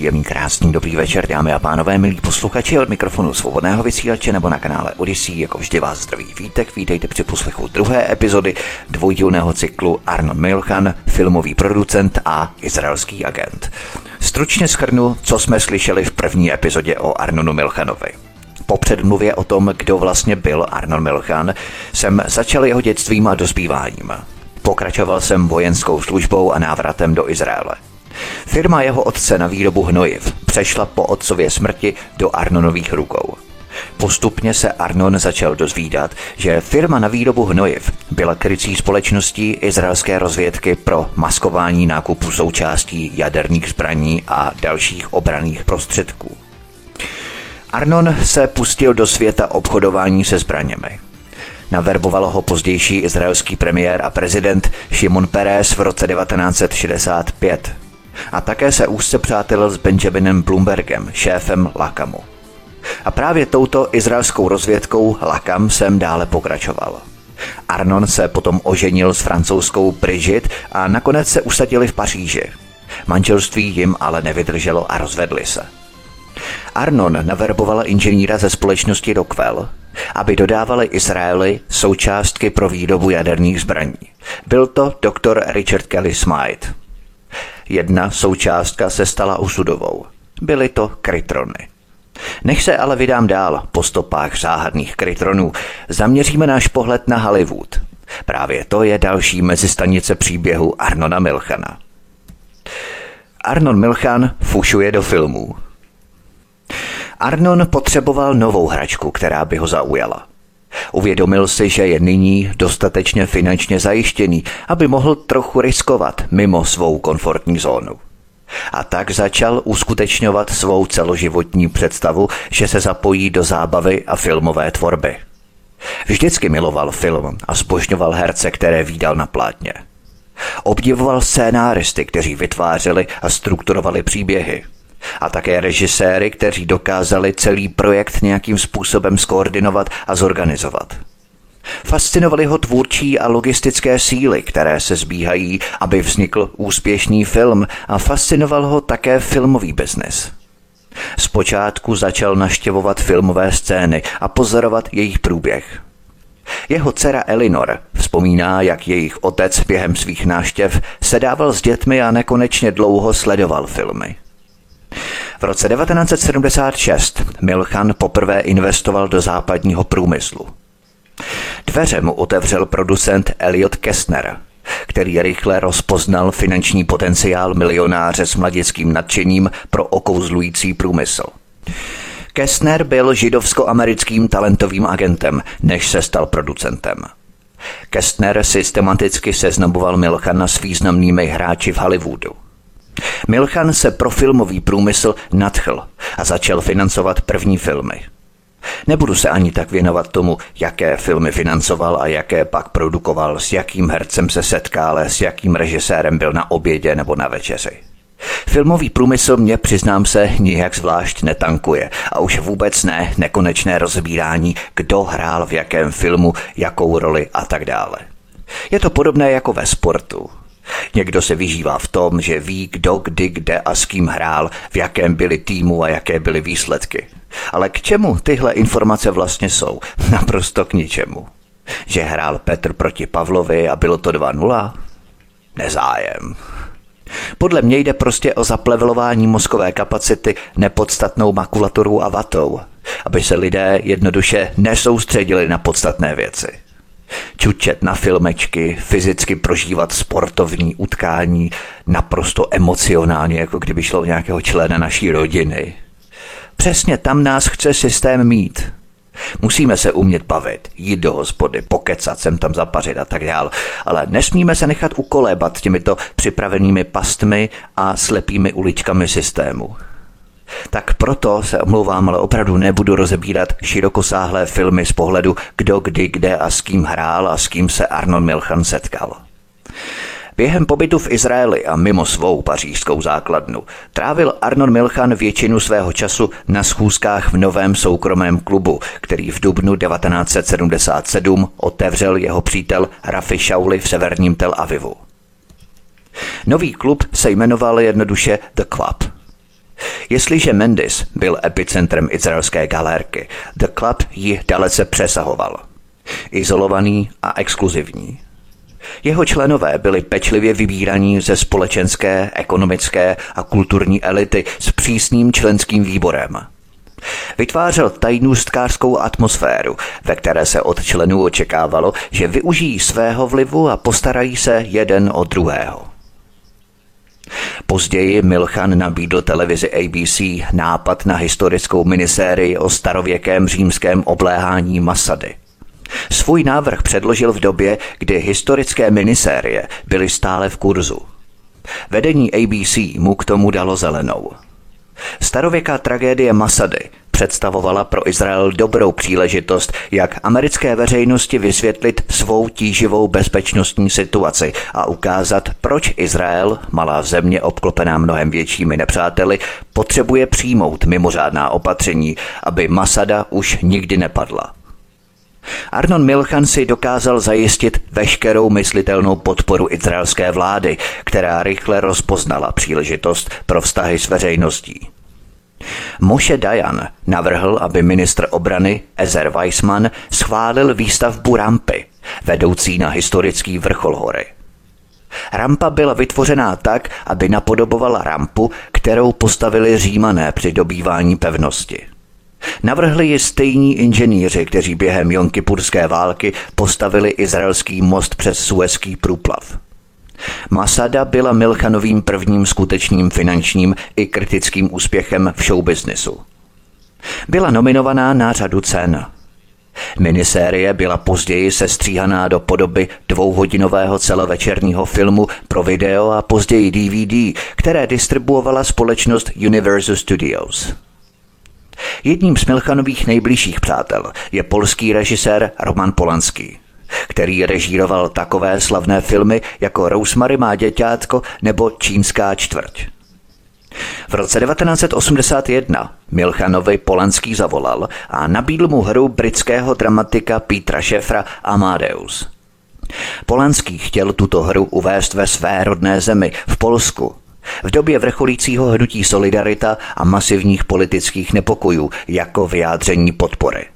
Příjemný, krásný, dobrý večer, dámy a pánové, milí posluchači od mikrofonu svobodného vysílače nebo na kanále Odyssey. Jako vždy vás zdraví vítek, vítejte při poslechu druhé epizody dvojdílného cyklu Arnon Milchan, filmový producent a izraelský agent. Stručně schrnu, co jsme slyšeli v první epizodě o Arnonu Milchanovi. Po předmluvě o tom, kdo vlastně byl Arnon Milchan, jsem začal jeho dětstvím a dospíváním. Pokračoval jsem vojenskou službou a návratem do Izraele. Firma jeho otce na výrobu hnojiv přešla po otcově smrti do Arnonových rukou. Postupně se Arnon začal dozvídat, že firma na výrobu hnojiv byla krycí společností izraelské rozvědky pro maskování nákupu součástí jaderných zbraní a dalších obraných prostředků. Arnon se pustil do světa obchodování se zbraněmi. Naverboval ho pozdější izraelský premiér a prezident Shimon Peres v roce 1965 a také se úzce přátelil s Benjaminem Bloombergem, šéfem Lakamu. A právě touto izraelskou rozvědkou Lakam jsem dále pokračoval. Arnon se potom oženil s francouzskou Brigitte a nakonec se usadili v Paříži. Manželství jim ale nevydrželo a rozvedli se. Arnon naverboval inženýra ze společnosti Rockwell, aby dodávali Izraeli součástky pro výrobu jaderných zbraní. Byl to doktor Richard Kelly Smythe. Jedna součástka se stala usudovou. Byly to krytrony. Nech se ale vydám dál po stopách záhadných krytronů. Zaměříme náš pohled na Hollywood. Právě to je další mezistanice příběhu Arnona Milchana. Arnon Milchan fušuje do filmů. Arnon potřeboval novou hračku, která by ho zaujala. Uvědomil si, že je nyní dostatečně finančně zajištěný, aby mohl trochu riskovat mimo svou komfortní zónu. A tak začal uskutečňovat svou celoživotní představu, že se zapojí do zábavy a filmové tvorby. Vždycky miloval film a zbožňoval herce, které výdal na plátně. Obdivoval scénáristy, kteří vytvářeli a strukturovali příběhy – a také režiséry, kteří dokázali celý projekt nějakým způsobem skoordinovat a zorganizovat. Fascinovaly ho tvůrčí a logistické síly, které se zbíhají, aby vznikl úspěšný film a fascinoval ho také filmový biznis. Zpočátku začal naštěvovat filmové scény a pozorovat jejich průběh. Jeho dcera Elinor vzpomíná, jak jejich otec během svých náštěv sedával s dětmi a nekonečně dlouho sledoval filmy. V roce 1976 Milchan poprvé investoval do západního průmyslu. Dveře mu otevřel producent Elliot Kessner, který rychle rozpoznal finanční potenciál milionáře s mladickým nadšením pro okouzlující průmysl. Kessner byl židovsko-americkým talentovým agentem, než se stal producentem. Kestner systematicky seznamoval Milchana s významnými hráči v Hollywoodu. Milchan se pro filmový průmysl nadchl a začal financovat první filmy. Nebudu se ani tak věnovat tomu, jaké filmy financoval a jaké pak produkoval, s jakým hercem se setkal, s jakým režisérem byl na obědě nebo na večeři. Filmový průmysl mě, přiznám se, nijak zvlášť netankuje a už vůbec ne nekonečné rozbírání, kdo hrál v jakém filmu, jakou roli a tak dále. Je to podobné jako ve sportu. Někdo se vyžívá v tom, že ví, kdo, kdy, kde a s kým hrál, v jakém byli týmu a jaké byly výsledky. Ale k čemu tyhle informace vlastně jsou? Naprosto k ničemu. Že hrál Petr proti Pavlovi a bylo to 2-0? Nezájem. Podle mě jde prostě o zaplevelování mozkové kapacity nepodstatnou makulaturou a vatou, aby se lidé jednoduše nesoustředili na podstatné věci čučet na filmečky, fyzicky prožívat sportovní utkání, naprosto emocionálně, jako kdyby šlo o nějakého člena naší rodiny. Přesně tam nás chce systém mít. Musíme se umět bavit, jít do hospody, pokecat sem tam zapařit a tak dál, ale nesmíme se nechat ukolébat těmito připravenými pastmi a slepými uličkami systému. Tak proto se omlouvám, ale opravdu nebudu rozebírat širokosáhlé filmy z pohledu kdo kdy kde a s kým hrál a s kým se Arnold Milchan setkal. Během pobytu v Izraeli a mimo svou pařížskou základnu trávil Arnon Milchan většinu svého času na schůzkách v novém soukromém klubu, který v dubnu 1977 otevřel jeho přítel Rafi Shauli v severním Tel Avivu. Nový klub se jmenoval jednoduše The Club. Jestliže Mendes byl epicentrem izraelské galérky, The Club ji dalece přesahoval. Izolovaný a exkluzivní. Jeho členové byli pečlivě vybíraní ze společenské, ekonomické a elity s přísným členským výborem. Vytvářel tajnůstkářskou atmosféru, ve které se od členů očekávalo, že využijí svého vlivu a postarají se jeden o druhého. Později Milchan nabídl televizi ABC nápad na historickou minisérii o starověkém římském obléhání Masady. Svůj návrh předložil v době, kdy historické minisérie byly stále v kurzu. Vedení ABC mu k tomu dalo zelenou. Starověká tragédie Masady představovala pro Izrael dobrou příležitost, jak americké veřejnosti vysvětlit svou tíživou bezpečnostní situaci a ukázat, proč Izrael, malá země obklopená mnohem většími nepřáteli, potřebuje přijmout mimořádná opatření, aby Masada už nikdy nepadla. Arnon Milchan si dokázal zajistit veškerou myslitelnou podporu izraelské vlády, která rychle rozpoznala příležitost pro vztahy s veřejností. Moše Dayan navrhl, aby ministr obrany Ezer Weissman schválil výstavbu rampy, vedoucí na historický vrchol hory. Rampa byla vytvořená tak, aby napodobovala rampu, kterou postavili římané při dobývání pevnosti. Navrhli ji stejní inženýři, kteří během Jonkipurské války postavili izraelský most přes Suezký průplav. Masada byla Milchanovým prvním skutečným finančním i kritickým úspěchem v showbiznisu. Byla nominovaná na řadu cen. Minisérie byla později sestříhaná do podoby dvouhodinového celovečerního filmu pro video a později DVD, které distribuovala společnost Universal Studios. Jedním z Milchanových nejbližších přátel je polský režisér Roman Polanský který režíroval takové slavné filmy jako Rosemary má děťátko nebo Čínská čtvrť. V roce 1981 Milchanovi Polanský zavolal a nabídl mu hru britského dramatika Petra Šefra Amadeus. Polanský chtěl tuto hru uvést ve své rodné zemi, v Polsku, v době vrcholícího hnutí Solidarita a masivních politických nepokojů jako vyjádření podpory.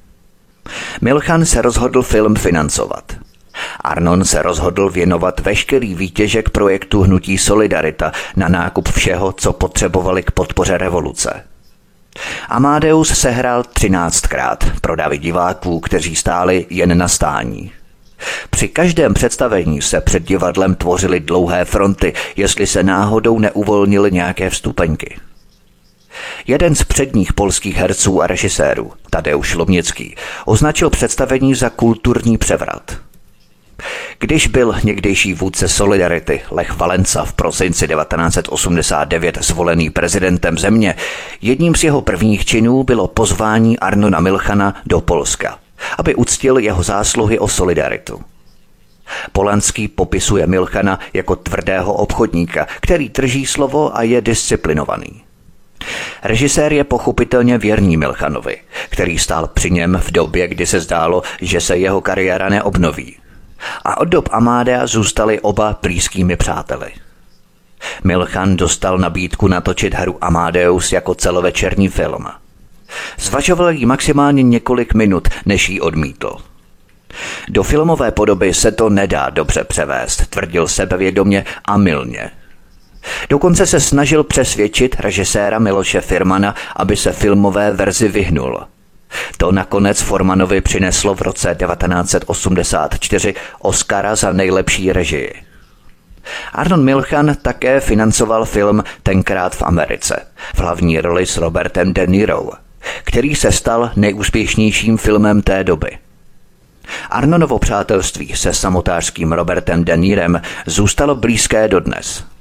Milchan se rozhodl film financovat. Arnon se rozhodl věnovat veškerý výtěžek projektu Hnutí Solidarita na nákup všeho, co potřebovali k podpoře revoluce. Amadeus sehrál třináctkrát pro davy diváků, kteří stáli jen na stání. Při každém představení se před divadlem tvořily dlouhé fronty, jestli se náhodou neuvolnily nějaké vstupenky. Jeden z předních polských herců a režisérů, Tadeusz Lomnický, označil představení za kulturní převrat. Když byl někdejší vůdce Solidarity Lech Valenca v prosinci 1989 zvolený prezidentem země, jedním z jeho prvních činů bylo pozvání Arnona Milchana do Polska, aby uctil jeho zásluhy o solidaritu. Polanský popisuje Milchana jako tvrdého obchodníka, který drží slovo a je disciplinovaný. Režisér je pochopitelně věrný Milchanovi, který stál při něm v době, kdy se zdálo, že se jeho kariéra neobnoví. A od dob Amádea zůstali oba blízkými přáteli. Milchan dostal nabídku natočit hru Amadeus jako celovečerní film. Zvažoval ji maximálně několik minut, než ji odmítl. Do filmové podoby se to nedá dobře převést, tvrdil sebevědomě a milně – Dokonce se snažil přesvědčit režiséra Miloše Firmana, aby se filmové verzi vyhnul. To nakonec Formanovi přineslo v roce 1984 Oscara za nejlepší režii. Arnon Milchan také financoval film Tenkrát v Americe, v hlavní roli s Robertem De Niro, který se stal nejúspěšnějším filmem té doby. Arnonovo přátelství se samotářským Robertem De Nirem zůstalo blízké dodnes –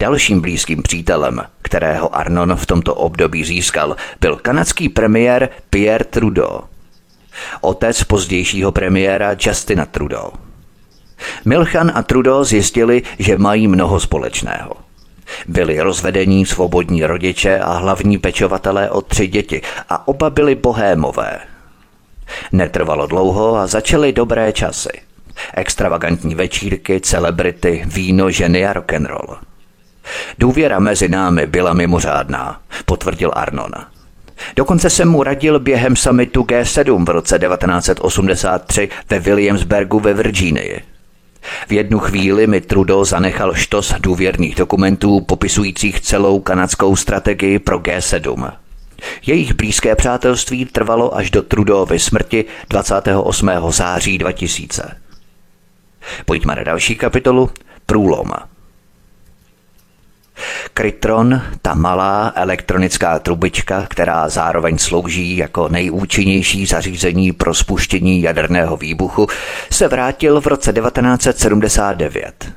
Dalším blízkým přítelem, kterého Arnon v tomto období získal, byl kanadský premiér Pierre Trudeau. Otec pozdějšího premiéra Justina Trudeau. Milchan a Trudeau zjistili, že mají mnoho společného. Byli rozvedení svobodní rodiče a hlavní pečovatelé o tři děti a oba byli bohémové. Netrvalo dlouho a začaly dobré časy. Extravagantní večírky, celebrity, víno, ženy a rock'n'roll. Důvěra mezi námi byla mimořádná, potvrdil Arnon. Dokonce jsem mu radil během summitu G7 v roce 1983 ve Williamsburgu ve Virginii. V jednu chvíli mi Trudeau zanechal štos důvěrných dokumentů popisujících celou kanadskou strategii pro G7. Jejich blízké přátelství trvalo až do Trudeauovy smrti 28. září 2000. Pojďme na další kapitolu. Průlom. Krytron, ta malá elektronická trubička, která zároveň slouží jako nejúčinnější zařízení pro spuštění jaderného výbuchu, se vrátil v roce 1979.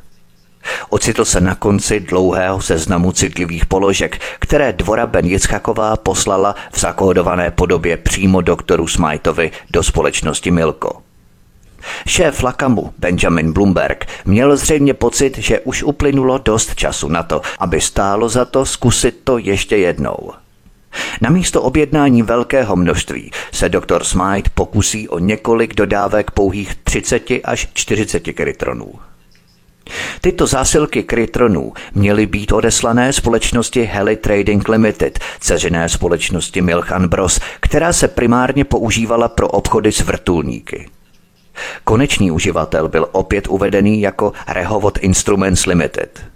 Ocitl se na konci dlouhého seznamu citlivých položek, které Dvora Ben Jicchaková poslala v zakódované podobě přímo doktoru Smajtovi do společnosti Milko. Šéf Lakamu, Benjamin Bloomberg, měl zřejmě pocit, že už uplynulo dost času na to, aby stálo za to zkusit to ještě jednou. Na místo objednání velkého množství se doktor Smite pokusí o několik dodávek pouhých 30 až 40 krytronů. Tyto zásilky krytronů měly být odeslané společnosti Heli Trading Limited, ceřené společnosti Milchan Bros, která se primárně používala pro obchody s vrtulníky. Konečný uživatel byl opět uvedený jako Rehovod Instruments Limited.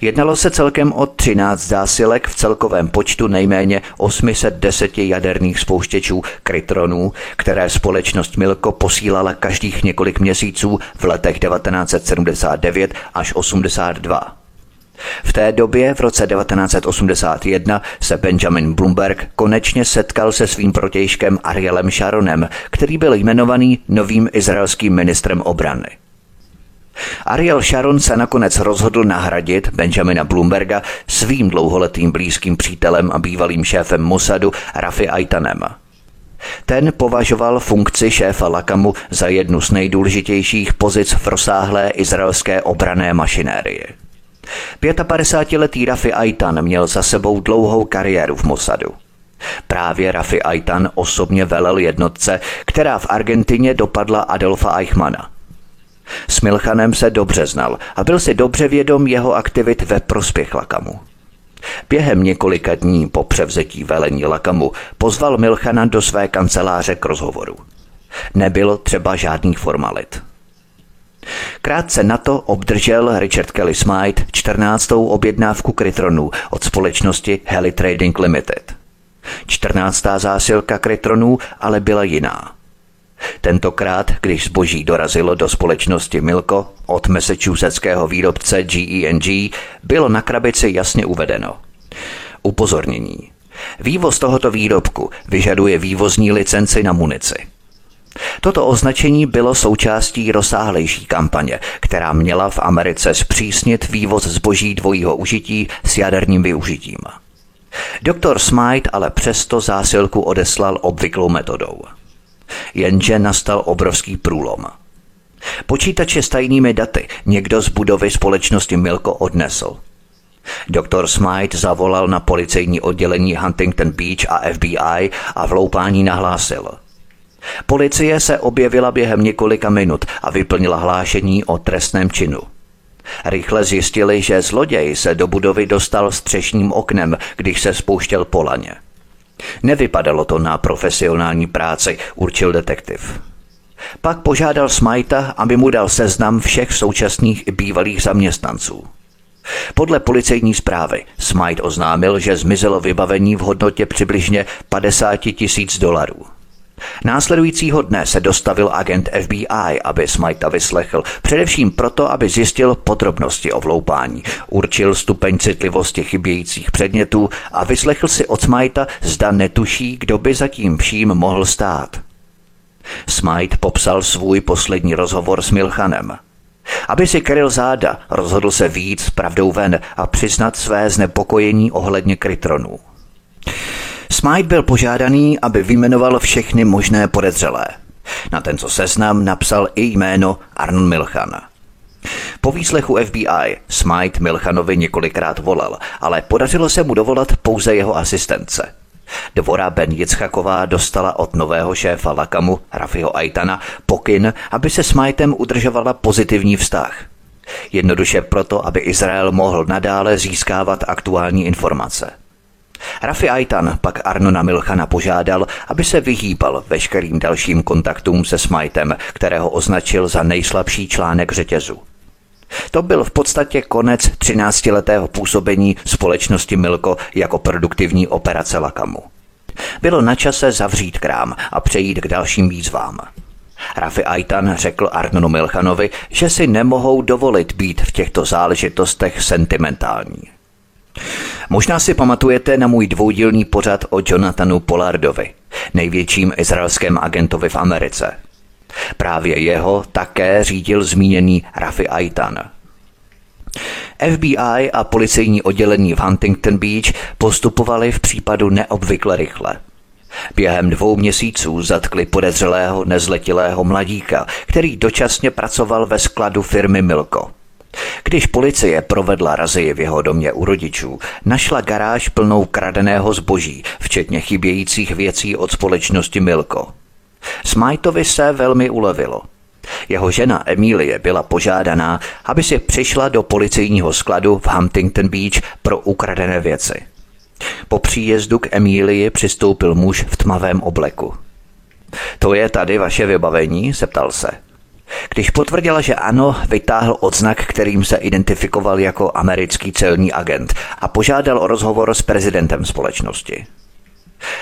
Jednalo se celkem o 13 zásilek v celkovém počtu nejméně 810 jaderných spouštěčů krytronů, které společnost Milko posílala každých několik měsíců v letech 1979 až 82. V té době, v roce 1981, se Benjamin Bloomberg konečně setkal se svým protějškem Arielem Sharonem, který byl jmenovaný novým izraelským ministrem obrany. Ariel Sharon se nakonec rozhodl nahradit Benjamina Bloomberga svým dlouholetým blízkým přítelem a bývalým šéfem Mossadu Rafi Aitanem. Ten považoval funkci šéfa Lakamu za jednu z nejdůležitějších pozic v rozsáhlé izraelské obrané mašinérie. 55-letý Rafi Aitan měl za sebou dlouhou kariéru v Mossadu. Právě Rafi Aitan osobně velel jednotce, která v Argentině dopadla Adolfa Eichmana. S Milchanem se dobře znal a byl si dobře vědom jeho aktivit ve prospěch Lakamu. Během několika dní po převzetí velení Lakamu pozval Milchana do své kanceláře k rozhovoru. Nebylo třeba žádných formalit. Krátce na to obdržel Richard Kelly Smythe 14. objednávku krytronů od společnosti Heli Trading Limited. 14. zásilka krytronů ale byla jiná. Tentokrát, když zboží dorazilo do společnosti Milko od massachusettského výrobce GENG, bylo na krabici jasně uvedeno. Upozornění. Vývoz tohoto výrobku vyžaduje vývozní licenci na munici. Toto označení bylo součástí rozsáhlejší kampaně, která měla v Americe zpřísnit vývoz zboží dvojího užití s jaderním využitím. Doktor Smite ale přesto zásilku odeslal obvyklou metodou. Jenže nastal obrovský průlom. Počítače s tajnými daty někdo z budovy společnosti Milko odnesl. Doktor Smite zavolal na policejní oddělení Huntington Beach a FBI a vloupání nahlásil – Policie se objevila během několika minut a vyplnila hlášení o trestném činu. Rychle zjistili, že zloděj se do budovy dostal střešním oknem, když se spouštěl polaně. Nevypadalo to na profesionální práci, určil detektiv. Pak požádal Smajta, aby mu dal seznam všech současných i bývalých zaměstnanců. Podle policejní zprávy Smite oznámil, že zmizelo vybavení v hodnotě přibližně 50 tisíc dolarů. Následujícího dne se dostavil agent FBI, aby Smajta vyslechl, především proto, aby zjistil podrobnosti o vloupání, určil stupeň citlivosti chybějících předmětů a vyslechl si od Smajta, zda netuší, kdo by zatím vším mohl stát. Smite popsal svůj poslední rozhovor s Milchanem. Aby si kryl záda, rozhodl se víc pravdou ven a přiznat své znepokojení ohledně krytronů. Smite byl požádaný, aby vyjmenoval všechny možné podezřelé. Na tento seznam napsal i jméno Arnon Milchan. Po výslechu FBI Smite Milchanovi několikrát volal, ale podařilo se mu dovolat pouze jeho asistence. Dvora Ben Jitzchaková dostala od nového šéfa Lakamu, Rafiho Aitana, pokyn, aby se s Mitem udržovala pozitivní vztah. Jednoduše proto, aby Izrael mohl nadále získávat aktuální informace. Rafi Aitan pak Arnona Milchana požádal, aby se vyhýbal veškerým dalším kontaktům se Smitem, kterého označil za nejslabší článek řetězu. To byl v podstatě konec 13-letého působení společnosti Milko jako produktivní operace Lakamu. Bylo na čase zavřít krám a přejít k dalším výzvám. Rafi Aitan řekl Arnonu Milchanovi, že si nemohou dovolit být v těchto záležitostech sentimentální. Možná si pamatujete na můj dvoudílný pořad o Jonathanu Polardovi, největším izraelském agentovi v Americe. Právě jeho také řídil zmíněný Rafi Aitan. FBI a policejní oddělení v Huntington Beach postupovali v případu neobvykle rychle. Během dvou měsíců zatkli podezřelého nezletilého mladíka, který dočasně pracoval ve skladu firmy Milko. Když policie provedla razy v jeho domě u rodičů, našla garáž plnou kradeného zboží, včetně chybějících věcí od společnosti Milko. Smajtovi se velmi ulevilo. Jeho žena Emílie byla požádaná, aby si přišla do policejního skladu v Huntington Beach pro ukradené věci. Po příjezdu k Emílii přistoupil muž v tmavém obleku. To je tady vaše vybavení? zeptal se. Když potvrdila, že ano, vytáhl odznak, kterým se identifikoval jako americký celní agent a požádal o rozhovor s prezidentem společnosti.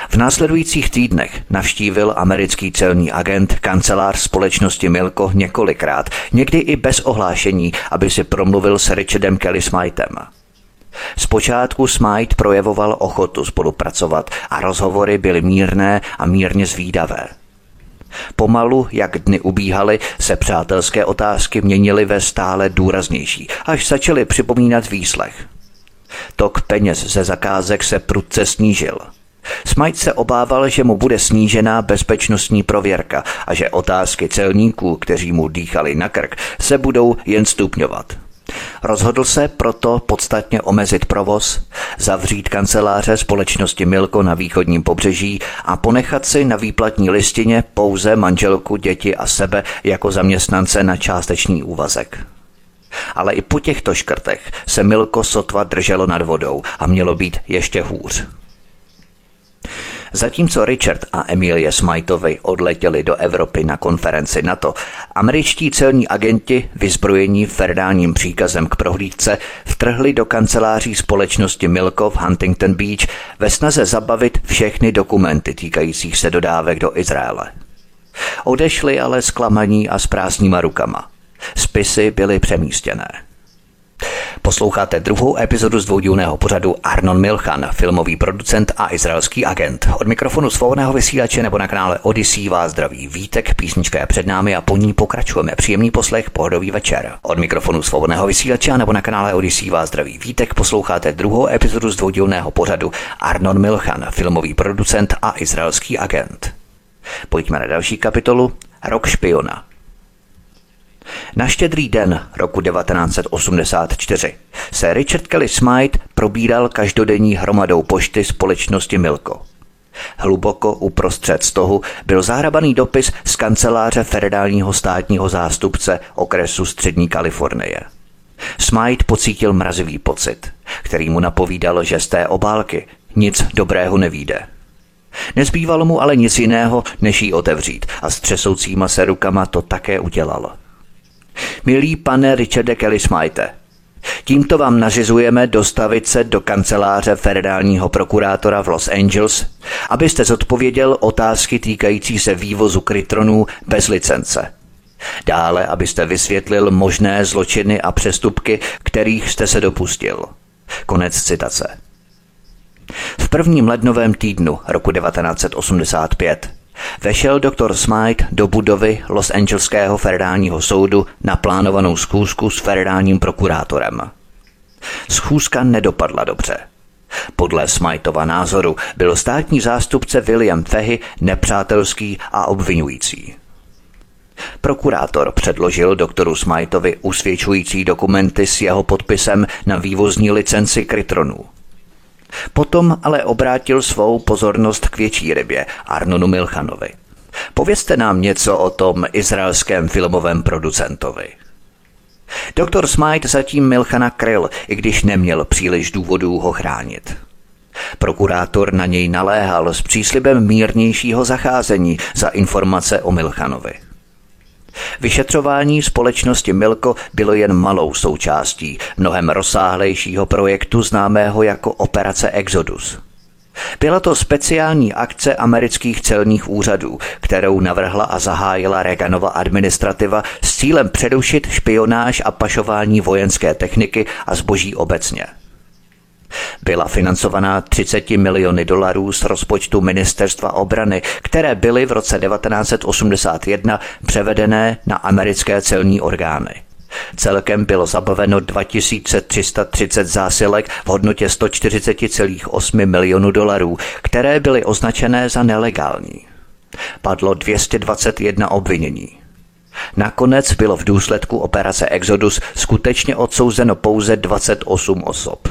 V následujících týdnech navštívil americký celní agent kancelář společnosti Milko několikrát, někdy i bez ohlášení, aby si promluvil s Richardem Kelly Smitem. Zpočátku Smite projevoval ochotu spolupracovat a rozhovory byly mírné a mírně zvídavé. Pomalu, jak dny ubíhaly, se přátelské otázky měnily ve stále důraznější, až začaly připomínat výslech. Tok peněz ze zakázek se prudce snížil. Smite se obával, že mu bude snížená bezpečnostní prověrka a že otázky celníků, kteří mu dýchali na krk, se budou jen stupňovat. Rozhodl se proto podstatně omezit provoz, zavřít kanceláře společnosti Milko na východním pobřeží a ponechat si na výplatní listině pouze manželku, děti a sebe jako zaměstnance na částečný úvazek. Ale i po těchto škrtech se Milko sotva drželo nad vodou a mělo být ještě hůř. Zatímco Richard a Emilie Smajtovi odletěli do Evropy na konferenci NATO, američtí celní agenti, vyzbrojení federálním příkazem k prohlídce, vtrhli do kanceláří společnosti Milko v Huntington Beach ve snaze zabavit všechny dokumenty týkajících se dodávek do Izraele. Odešli ale zklamaní a s prázdnýma rukama. Spisy byly přemístěné. Posloucháte druhou epizodu z dvoudílného pořadu Arnon Milchan, filmový producent a izraelský agent. Od mikrofonu svobodného vysílače nebo na kanále Odyssey vás zdraví Vítek, písnička je před námi a po ní pokračujeme. Příjemný poslech, pohodový večer. Od mikrofonu svobodného vysílače nebo na kanále Odyssey vás zdraví Vítek, posloucháte druhou epizodu z dvoudílného pořadu Arnon Milchan, filmový producent a izraelský agent. Pojďme na další kapitolu Rok špiona. Na štědrý den roku 1984 se Richard Kelly Smite probíral každodenní hromadou pošty společnosti Milko. Hluboko uprostřed stohu byl zahrabaný dopis z kanceláře federálního státního zástupce okresu Střední Kalifornie. Smite pocítil mrazivý pocit, který mu napovídal, že z té obálky nic dobrého nevíde. Nezbývalo mu ale nic jiného, než ji otevřít a s třesoucíma se rukama to také udělal. Milý pane Richarde Kelly Smite, tímto vám nařizujeme dostavit se do kanceláře federálního prokurátora v Los Angeles, abyste zodpověděl otázky týkající se vývozu krytronů bez licence. Dále, abyste vysvětlil možné zločiny a přestupky, kterých jste se dopustil. Konec citace. V prvním lednovém týdnu roku 1985 Vešel doktor Smite do budovy Los Angeleského federálního soudu na plánovanou schůzku s federálním prokurátorem. Schůzka nedopadla dobře. Podle Smiteova názoru byl státní zástupce William Fehy nepřátelský a obvinující. Prokurátor předložil doktoru Smajtovi usvědčující dokumenty s jeho podpisem na vývozní licenci Krytronů. Potom ale obrátil svou pozornost k větší rybě, Arnonu Milchanovi. Povězte nám něco o tom izraelském filmovém producentovi. Doktor Smite zatím Milchana kryl, i když neměl příliš důvodů ho chránit. Prokurátor na něj naléhal s příslibem mírnějšího zacházení za informace o Milchanovi. Vyšetřování společnosti Milko bylo jen malou součástí mnohem rozsáhlejšího projektu známého jako Operace Exodus. Byla to speciální akce amerických celních úřadů, kterou navrhla a zahájila Reaganova administrativa s cílem předušit špionáž a pašování vojenské techniky a zboží obecně. Byla financovaná 30 miliony dolarů z rozpočtu Ministerstva obrany, které byly v roce 1981 převedené na americké celní orgány. Celkem bylo zabaveno 2330 zásilek v hodnotě 140,8 milionů dolarů, které byly označené za nelegální. Padlo 221 obvinění. Nakonec bylo v důsledku operace Exodus skutečně odsouzeno pouze 28 osob.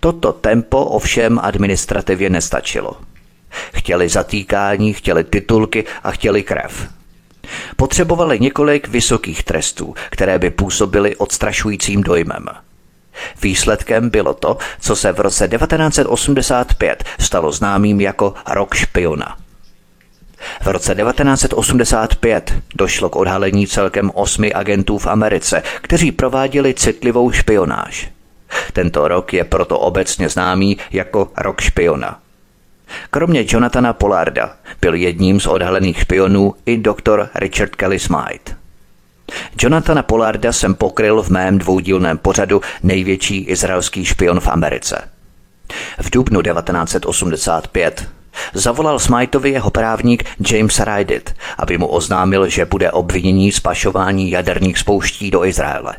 Toto tempo ovšem administrativě nestačilo. Chtěli zatýkání, chtěli titulky a chtěli krev. Potřebovali několik vysokých trestů, které by působily odstrašujícím dojmem. Výsledkem bylo to, co se v roce 1985 stalo známým jako rok špiona. V roce 1985 došlo k odhalení celkem osmi agentů v Americe, kteří prováděli citlivou špionáž. Tento rok je proto obecně známý jako rok špiona. Kromě Jonathana Pollarda byl jedním z odhalených špionů i doktor Richard Kelly Smythe. Jonathana Polarda jsem pokryl v mém dvoudílném pořadu Největší izraelský špion v Americe. V dubnu 1985 zavolal Smythovi jeho právník James Rydit, aby mu oznámil, že bude obvinění z pašování jaderných spouští do Izraele.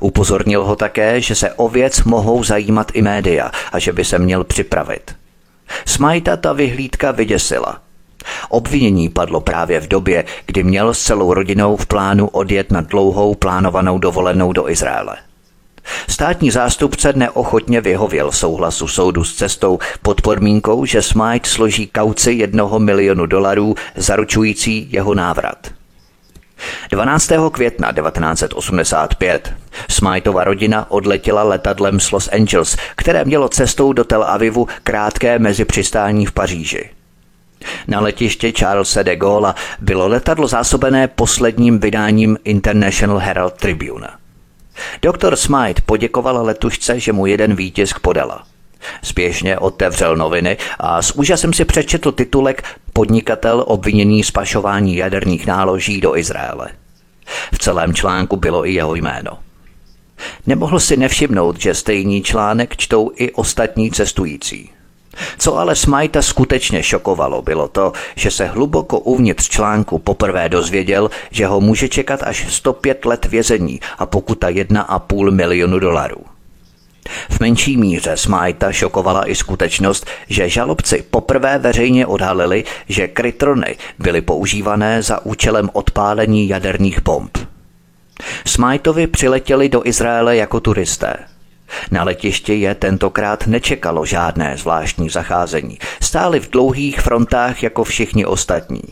Upozornil ho také, že se o věc mohou zajímat i média a že by se měl připravit. Smajta ta vyhlídka vyděsila. Obvinění padlo právě v době, kdy měl s celou rodinou v plánu odjet na dlouhou plánovanou dovolenou do Izraele. Státní zástupce neochotně vyhověl souhlasu soudu s cestou pod podmínkou, že Smite složí kauci jednoho milionu dolarů zaručující jeho návrat. 12. května 1985 Smytova rodina odletěla letadlem z Los Angeles, které mělo cestou do Tel Avivu krátké mezi přistání v Paříži. Na letiště Charlesa de Gaulle bylo letadlo zásobené posledním vydáním International Herald Tribune. Doktor Smythe poděkoval letušce, že mu jeden výtisk podala – Spěšně otevřel noviny a s úžasem si přečetl titulek Podnikatel obviněný z pašování jaderných náloží do Izraele. V celém článku bylo i jeho jméno. Nemohl si nevšimnout, že stejný článek čtou i ostatní cestující. Co ale Smajta skutečně šokovalo, bylo to, že se hluboko uvnitř článku poprvé dozvěděl, že ho může čekat až 105 let vězení a pokuta 1,5 milionu dolarů. V menší míře Smajta šokovala i skutečnost, že žalobci poprvé veřejně odhalili, že krytrony byly používané za účelem odpálení jaderných bomb. Smajtovi přiletěli do Izraele jako turisté. Na letišti je tentokrát nečekalo žádné zvláštní zacházení. Stáli v dlouhých frontách jako všichni ostatní.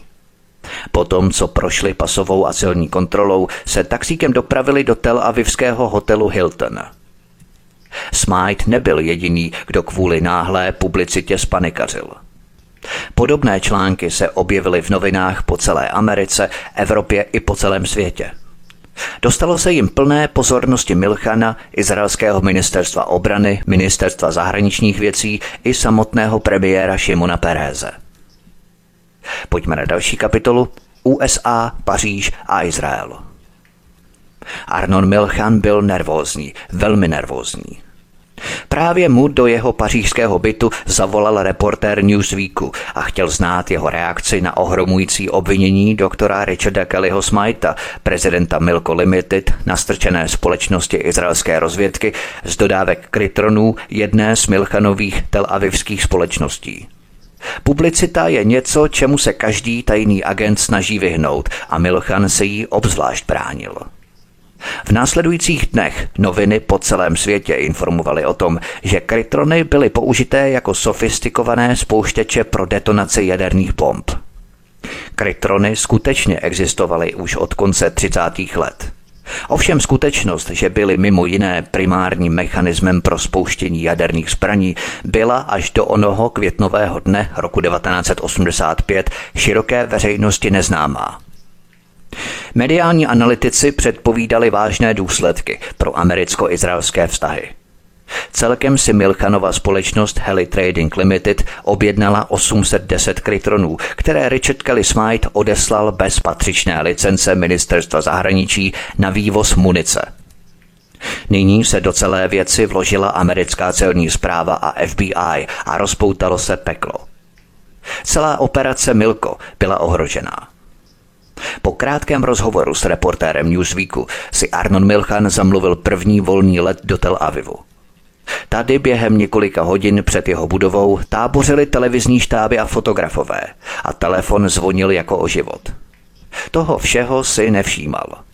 Potom, co prošli pasovou a silní kontrolou, se taxíkem dopravili do Tel Avivského hotelu Hilton – Smite nebyl jediný, kdo kvůli náhlé publicitě spanikařil. Podobné články se objevily v novinách po celé Americe, Evropě i po celém světě. Dostalo se jim plné pozornosti Milchana, izraelského ministerstva obrany, ministerstva zahraničních věcí i samotného premiéra Šimona Peréze. Pojďme na další kapitolu USA, Paříž a Izrael. Arnon Milchan byl nervózní, velmi nervózní. Právě mu do jeho pařížského bytu zavolal reportér Newsweeku a chtěl znát jeho reakci na ohromující obvinění doktora Richarda Kellyho Smita, prezidenta Milko Limited, nastrčené společnosti izraelské rozvědky z dodávek krytronů jedné z Milchanových tel avivských společností. Publicita je něco, čemu se každý tajný agent snaží vyhnout a Milchan se jí obzvlášť bránil. V následujících dnech noviny po celém světě informovaly o tom, že krytrony byly použité jako sofistikované spouštěče pro detonaci jaderných bomb. Krytrony skutečně existovaly už od konce 30. let. Ovšem skutečnost, že byly mimo jiné primárním mechanismem pro spouštění jaderných zbraní, byla až do onoho květnového dne roku 1985 široké veřejnosti neznámá. Mediální analytici předpovídali vážné důsledky pro americko-izraelské vztahy. Celkem si Milchanova společnost Heli Trading Limited objednala 810 krytronů, které Richard Kelly Smythe odeslal bez patřičné licence ministerstva zahraničí na vývoz munice. Nyní se do celé věci vložila americká celní zpráva a FBI a rozpoutalo se peklo. Celá operace Milko byla ohrožená. Po krátkém rozhovoru s reportérem Newsweeku si Arnon Milchan zamluvil první volný let do Tel Avivu. Tady během několika hodin před jeho budovou tábořili televizní štáby a fotografové a telefon zvonil jako o život. Toho všeho si nevšímal.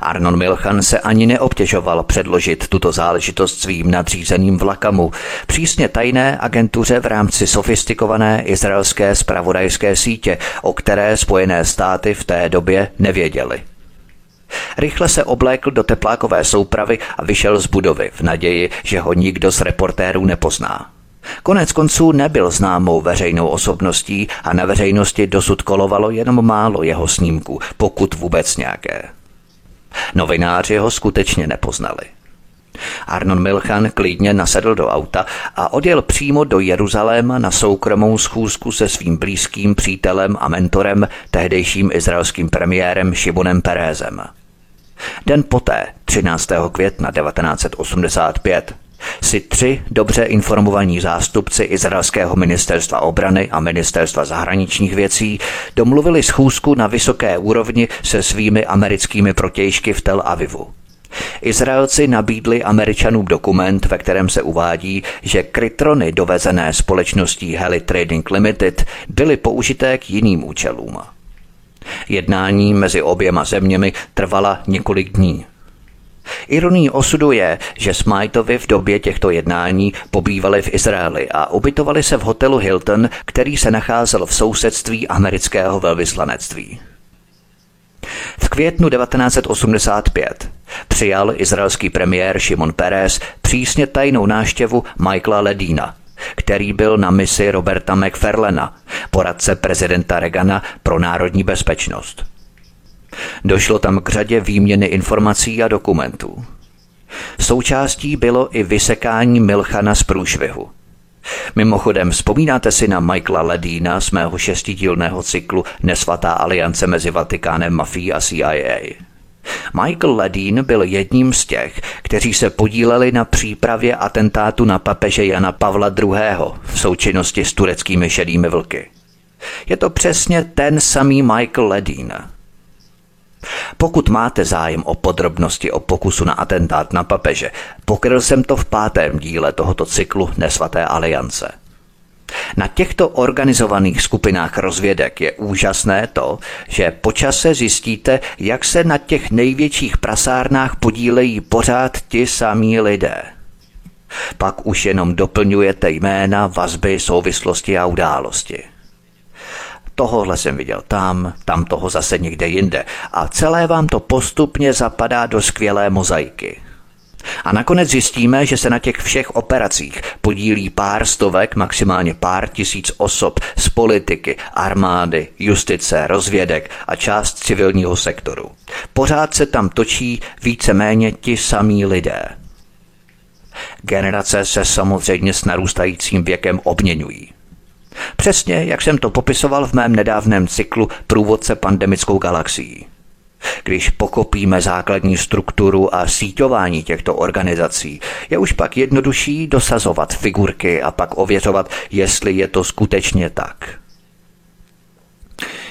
Arnon Milchan se ani neobtěžoval předložit tuto záležitost svým nadřízeným vlakamu, přísně tajné agentuře v rámci sofistikované izraelské spravodajské sítě, o které Spojené státy v té době nevěděly. Rychle se oblékl do teplákové soupravy a vyšel z budovy v naději, že ho nikdo z reportérů nepozná. Konec konců nebyl známou veřejnou osobností a na veřejnosti dosud kolovalo jenom málo jeho snímků, pokud vůbec nějaké. Novináři ho skutečně nepoznali. Arnon Milchan klidně nasedl do auta a odjel přímo do Jeruzaléma na soukromou schůzku se svým blízkým přítelem a mentorem, tehdejším izraelským premiérem Šibonem Perezem. Den poté, 13. května 1985, si tři dobře informovaní zástupci izraelského ministerstva obrany a ministerstva zahraničních věcí domluvili schůzku na vysoké úrovni se svými americkými protějšky v Tel Avivu. Izraelci nabídli Američanům dokument, ve kterém se uvádí, že krytrony dovezené společností Heli Trading Limited byly použité k jiným účelům. Jednání mezi oběma zeměmi trvala několik dní. Ironií osudu je, že Smythovi v době těchto jednání pobývali v Izraeli a ubytovali se v hotelu Hilton, který se nacházel v sousedství amerického velvyslanectví. V květnu 1985 přijal izraelský premiér Šimon Peres přísně tajnou náštěvu Michaela Ledína, který byl na misi Roberta McFarlena, poradce prezidenta Reagana pro národní bezpečnost. Došlo tam k řadě výměny informací a dokumentů. Součástí bylo i vysekání Milchana z průšvihu. Mimochodem, vzpomínáte si na Michaela Ledína z mého šestidílného cyklu Nesvatá aliance mezi Vatikánem, mafií a CIA? Michael Ledín byl jedním z těch, kteří se podíleli na přípravě atentátu na papeže Jana Pavla II. v součinnosti s tureckými šedými vlky. Je to přesně ten samý Michael Ledín. Pokud máte zájem o podrobnosti o pokusu na atentát na papeže, pokryl jsem to v pátém díle tohoto cyklu Nesvaté aliance. Na těchto organizovaných skupinách rozvědek je úžasné to, že počase zjistíte, jak se na těch největších prasárnách podílejí pořád ti samí lidé. Pak už jenom doplňujete jména, vazby, souvislosti a události. Tohohle jsem viděl tam, tam toho zase někde jinde a celé vám to postupně zapadá do skvělé mozaiky. A nakonec zjistíme, že se na těch všech operacích podílí pár stovek, maximálně pár tisíc osob z politiky, armády, justice, rozvědek a část civilního sektoru. Pořád se tam točí víceméně ti samí lidé. Generace se samozřejmě s narůstajícím věkem obměňují. Přesně, jak jsem to popisoval v mém nedávném cyklu Průvodce pandemickou galaxií. Když pokopíme základní strukturu a síťování těchto organizací, je už pak jednodušší dosazovat figurky a pak ověřovat, jestli je to skutečně tak.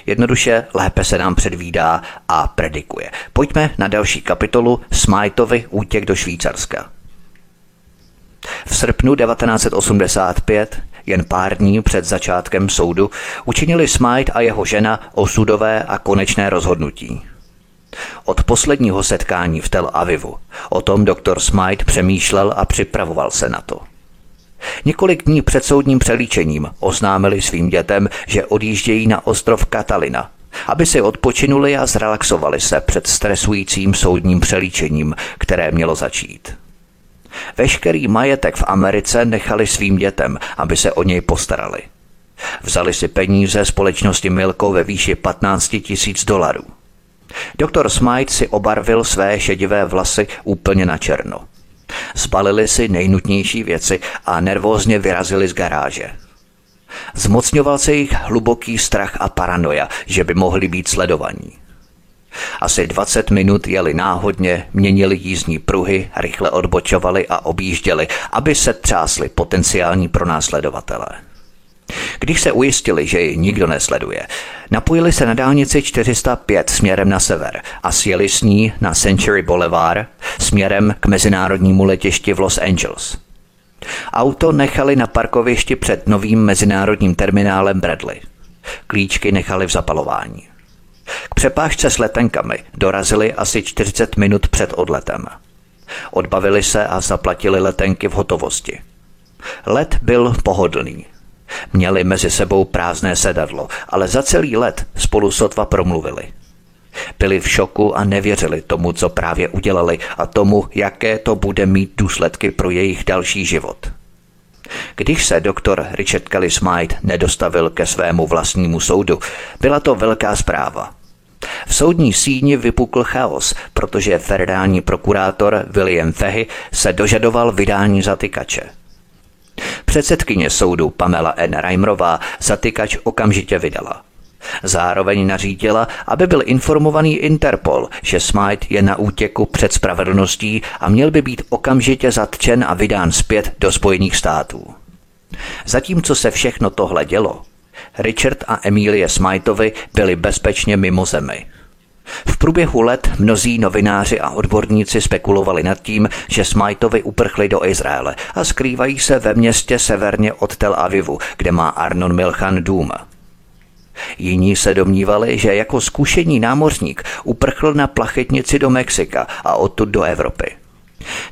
Jednoduše lépe se nám předvídá a predikuje. Pojďme na další kapitolu Smajtovi útěk do Švýcarska. V srpnu 1985 Jen pár dní před začátkem soudu učinili Smite a jeho žena osudové a konečné rozhodnutí. Od posledního setkání v Tel Avivu o tom doktor Smite přemýšlel a připravoval se na to. Několik dní před soudním přelíčením oznámili svým dětem, že odjíždějí na ostrov Katalina, aby si odpočinuli a zrelaxovali se před stresujícím soudním přelíčením, které mělo začít. Veškerý majetek v Americe nechali svým dětem, aby se o něj postarali. Vzali si peníze společnosti Milko ve výši 15 tisíc dolarů. Doktor Smite si obarvil své šedivé vlasy úplně na černo. Zbalili si nejnutnější věci a nervózně vyrazili z garáže. Zmocňoval se jich hluboký strach a paranoja, že by mohli být sledovaní. Asi 20 minut jeli náhodně, měnili jízdní pruhy, rychle odbočovali a objížděli, aby se třásli potenciální pronásledovatelé. Když se ujistili, že ji nikdo nesleduje, napojili se na dálnici 405 směrem na sever a sjeli s ní na Century Boulevard směrem k mezinárodnímu letišti v Los Angeles. Auto nechali na parkovišti před novým mezinárodním terminálem Bradley. Klíčky nechali v zapalování. K přepážce s letenkami dorazili asi 40 minut před odletem. Odbavili se a zaplatili letenky v hotovosti. Let byl pohodlný. Měli mezi sebou prázdné sedadlo, ale za celý let spolu sotva promluvili. Byli v šoku a nevěřili tomu, co právě udělali a tomu, jaké to bude mít důsledky pro jejich další život. Když se doktor Richard Kelly Smite nedostavil ke svému vlastnímu soudu, byla to velká zpráva. V soudní síni vypukl chaos, protože federální prokurátor William Fehy se dožadoval vydání zatykače. Předsedkyně soudu Pamela N. Reimerová zatykač okamžitě vydala. Zároveň nařídila, aby byl informovaný Interpol, že Smite je na útěku před spravedlností a měl by být okamžitě zatčen a vydán zpět do Spojených států. Zatímco se všechno tohle dělo, Richard a Emilie Smitovi byli bezpečně mimo zemi. V průběhu let mnozí novináři a odborníci spekulovali nad tím, že Smitovi uprchli do Izraele a skrývají se ve městě severně od Tel Avivu, kde má Arnon Milchan dům. Jiní se domnívali, že jako zkušený námořník uprchl na plachetnici do Mexika a odtud do Evropy.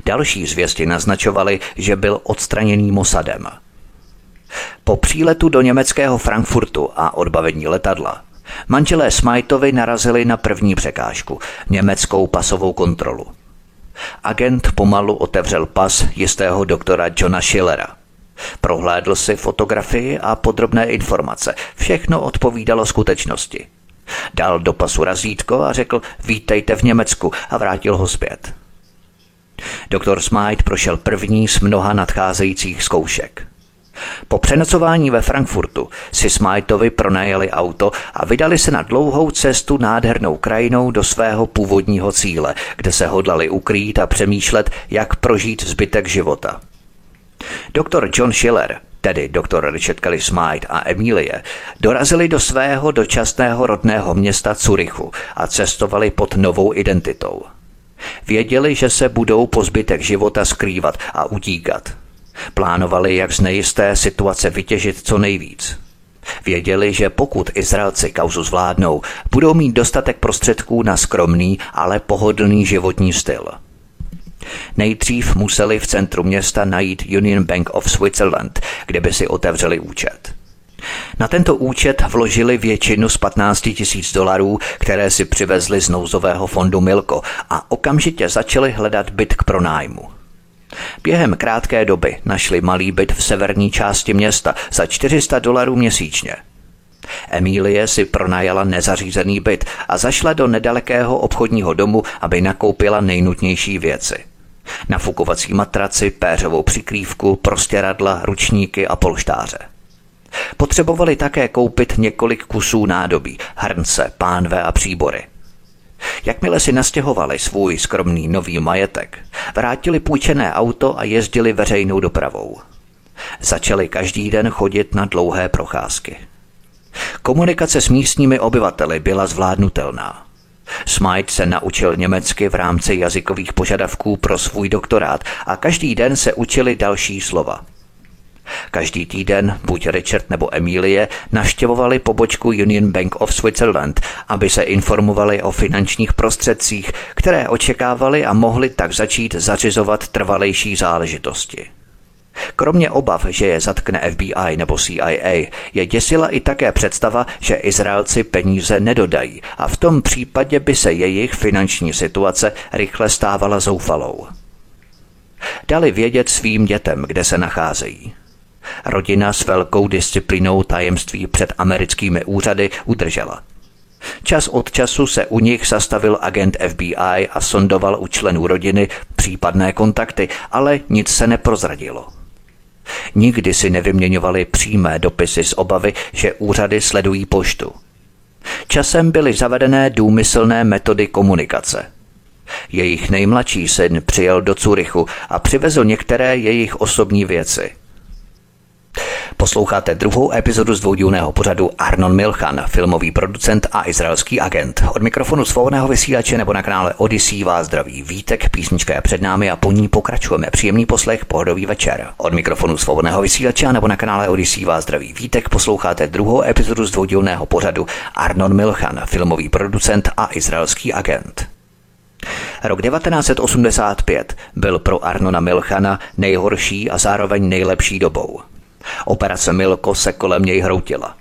Další zvěsti naznačovali, že byl odstraněný Mosadem. Po příletu do německého Frankfurtu a odbavení letadla manželé Smajtovi narazili na první překážku – německou pasovou kontrolu. Agent pomalu otevřel pas jistého doktora Johna Schillera – Prohlédl si fotografii a podrobné informace. Všechno odpovídalo skutečnosti. Dal do pasu razítko a řekl vítejte v Německu a vrátil ho zpět. Doktor Smite prošel první z mnoha nadcházejících zkoušek. Po přenocování ve Frankfurtu si Smitovi pronajeli auto a vydali se na dlouhou cestu nádhernou krajinou do svého původního cíle, kde se hodlali ukrýt a přemýšlet, jak prožít zbytek života. Doktor John Schiller, tedy doktor Richard Kelly Smite a Emilie, dorazili do svého dočasného rodného města Curychu a cestovali pod novou identitou. Věděli, že se budou po zbytek života skrývat a utíkat. Plánovali, jak z nejisté situace vytěžit co nejvíc. Věděli, že pokud Izraelci kauzu zvládnou, budou mít dostatek prostředků na skromný, ale pohodlný životní styl – Nejdřív museli v centru města najít Union Bank of Switzerland, kde by si otevřeli účet. Na tento účet vložili většinu z 15 tisíc dolarů, které si přivezli z nouzového fondu Milko a okamžitě začali hledat byt k pronájmu. Během krátké doby našli malý byt v severní části města za 400 dolarů měsíčně. Emílie si pronajala nezařízený byt a zašla do nedalekého obchodního domu, aby nakoupila nejnutnější věci – nafukovací matraci, péřovou přikrývku, prostěradla, ručníky a polštáře. Potřebovali také koupit několik kusů nádobí, hrnce, pánve a příbory. Jakmile si nastěhovali svůj skromný nový majetek, vrátili půjčené auto a jezdili veřejnou dopravou. Začali každý den chodit na dlouhé procházky. Komunikace s místními obyvateli byla zvládnutelná. Smite se naučil německy v rámci jazykových požadavků pro svůj doktorát a každý den se učili další slova. Každý týden buď Richard nebo Emilie navštěvovali pobočku Union Bank of Switzerland, aby se informovali o finančních prostředcích, které očekávali a mohli tak začít zařizovat trvalejší záležitosti. Kromě obav, že je zatkne FBI nebo CIA, je děsila i také představa, že Izraelci peníze nedodají a v tom případě by se jejich finanční situace rychle stávala zoufalou. Dali vědět svým dětem, kde se nacházejí. Rodina s velkou disciplínou tajemství před americkými úřady udržela. Čas od času se u nich zastavil agent FBI a sondoval u členů rodiny případné kontakty, ale nic se neprozradilo. Nikdy si nevyměňovali přímé dopisy z obavy, že úřady sledují poštu. Časem byly zavedené důmyslné metody komunikace. Jejich nejmladší syn přijel do Curychu a přivezl některé jejich osobní věci – Posloucháte druhou epizodu z dvoudílného pořadu Arnon Milchan, filmový producent a izraelský agent. Od mikrofonu svobodného vysílače nebo na kanále Odyssey vás zdraví Vítek, písnička je před námi a po ní pokračujeme. Příjemný poslech, pohodový večer. Od mikrofonu svobodného vysílače nebo na kanále Odyssey vás zdraví Vítek, posloucháte druhou epizodu z dvoudílného pořadu Arnon Milchan, filmový producent a izraelský agent. Rok 1985 byl pro Arnona Milchana nejhorší a zároveň nejlepší dobou. Operace Milko se kolem něj hroutila.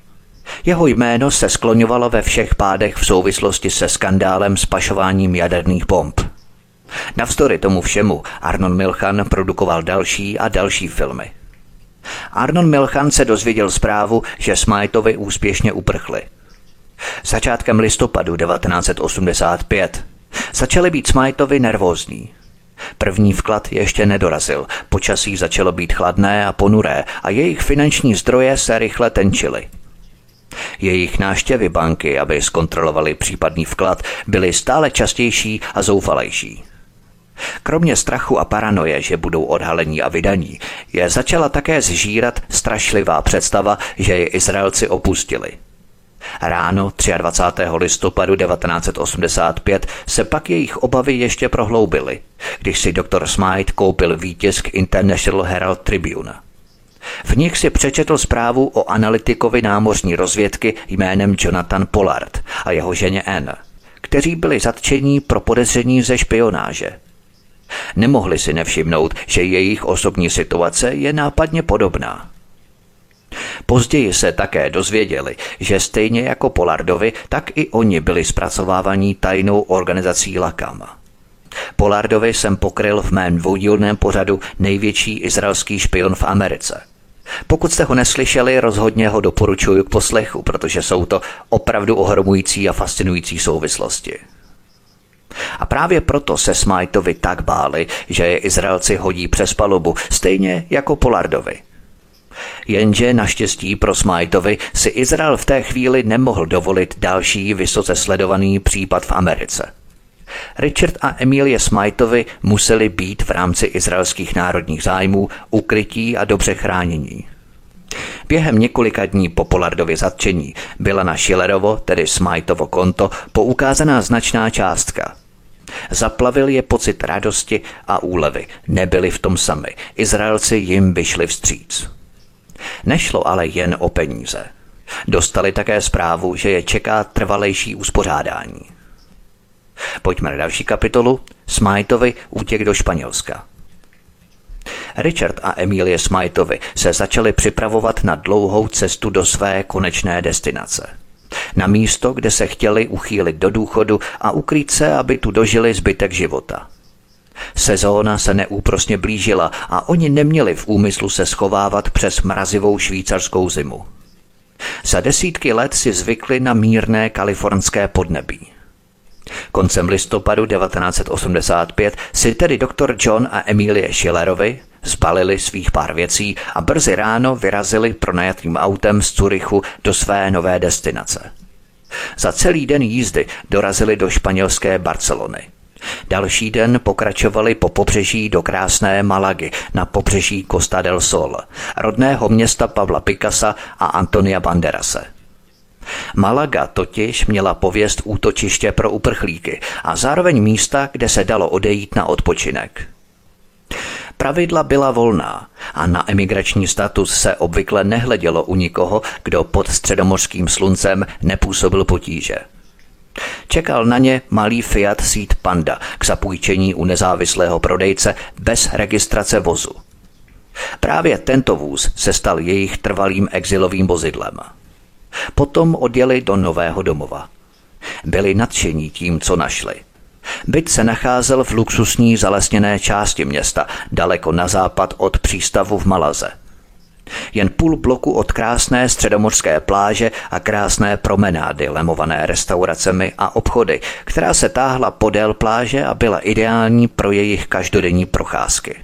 Jeho jméno se skloňovalo ve všech pádech v souvislosti se skandálem s pašováním jaderných bomb. Navzdory tomu všemu Arnon Milchan produkoval další a další filmy. Arnon Milchan se dozvěděl zprávu, že Smajtovi úspěšně uprchli. Začátkem listopadu 1985 začaly být Smajtovi nervózní. První vklad ještě nedorazil, počasí začalo být chladné a ponuré a jejich finanční zdroje se rychle tenčily. Jejich náštěvy banky, aby zkontrolovali případný vklad, byly stále častější a zoufalejší. Kromě strachu a paranoje, že budou odhalení a vydaní, je začala také zžírat strašlivá představa, že je Izraelci opustili – Ráno 23. listopadu 1985 se pak jejich obavy ještě prohloubily, když si doktor Smythe koupil výtisk International Herald Tribune. V nich si přečetl zprávu o analytikovi námořní rozvědky jménem Jonathan Pollard a jeho ženě Anne, kteří byli zatčení pro podezření ze špionáže. Nemohli si nevšimnout, že jejich osobní situace je nápadně podobná. Později se také dozvěděli, že stejně jako Polardovi, tak i oni byli zpracovávaní tajnou organizací Lakam. Polardovi jsem pokryl v mém dvoudílném pořadu největší izraelský špion v Americe. Pokud jste ho neslyšeli, rozhodně ho doporučuji k poslechu, protože jsou to opravdu ohromující a fascinující souvislosti. A právě proto se Smajtovi tak báli, že je Izraelci hodí přes palubu, stejně jako Polardovi – Jenže naštěstí pro Smajtovi si Izrael v té chvíli nemohl dovolit další vysoce sledovaný případ v Americe. Richard a Emilie Smajtovi museli být v rámci izraelských národních zájmů ukrytí a dobře chránění. Během několika dní po Polardově zatčení byla na Schillerovo, tedy Smajtovo konto, poukázaná značná částka. Zaplavil je pocit radosti a úlevy. Nebyli v tom sami. Izraelci jim vyšli vstříc. Nešlo ale jen o peníze. Dostali také zprávu, že je čeká trvalejší uspořádání. Pojďme na další kapitolu. Smajtovi útěk do Španělska. Richard a Emilie Smajtovi se začali připravovat na dlouhou cestu do své konečné destinace. Na místo, kde se chtěli uchýlit do důchodu a ukrýt se, aby tu dožili zbytek života – Sezóna se neúprosně blížila a oni neměli v úmyslu se schovávat přes mrazivou švýcarskou zimu. Za desítky let si zvykli na mírné kalifornské podnebí. Koncem listopadu 1985 si tedy doktor John a Emilie Schillerovi zbalili svých pár věcí a brzy ráno vyrazili pronajatým autem z Curychu do své nové destinace. Za celý den jízdy dorazili do španělské Barcelony – Další den pokračovali po pobřeží do krásné Malagy na pobřeží Costa del Sol, rodného města Pavla Picasa a Antonia Banderase. Malaga totiž měla pověst útočiště pro uprchlíky a zároveň místa, kde se dalo odejít na odpočinek. Pravidla byla volná a na emigrační status se obvykle nehledělo u nikoho, kdo pod středomořským sluncem nepůsobil potíže. Čekal na ně malý Fiat Seat Panda k zapůjčení u nezávislého prodejce bez registrace vozu. Právě tento vůz se stal jejich trvalým exilovým vozidlem. Potom odjeli do nového domova. Byli nadšení tím, co našli. Byt se nacházel v luxusní zalesněné části města, daleko na západ od přístavu v Malaze. Jen půl bloku od krásné středomorské pláže a krásné promenády lemované restauracemi a obchody, která se táhla podél pláže a byla ideální pro jejich každodenní procházky.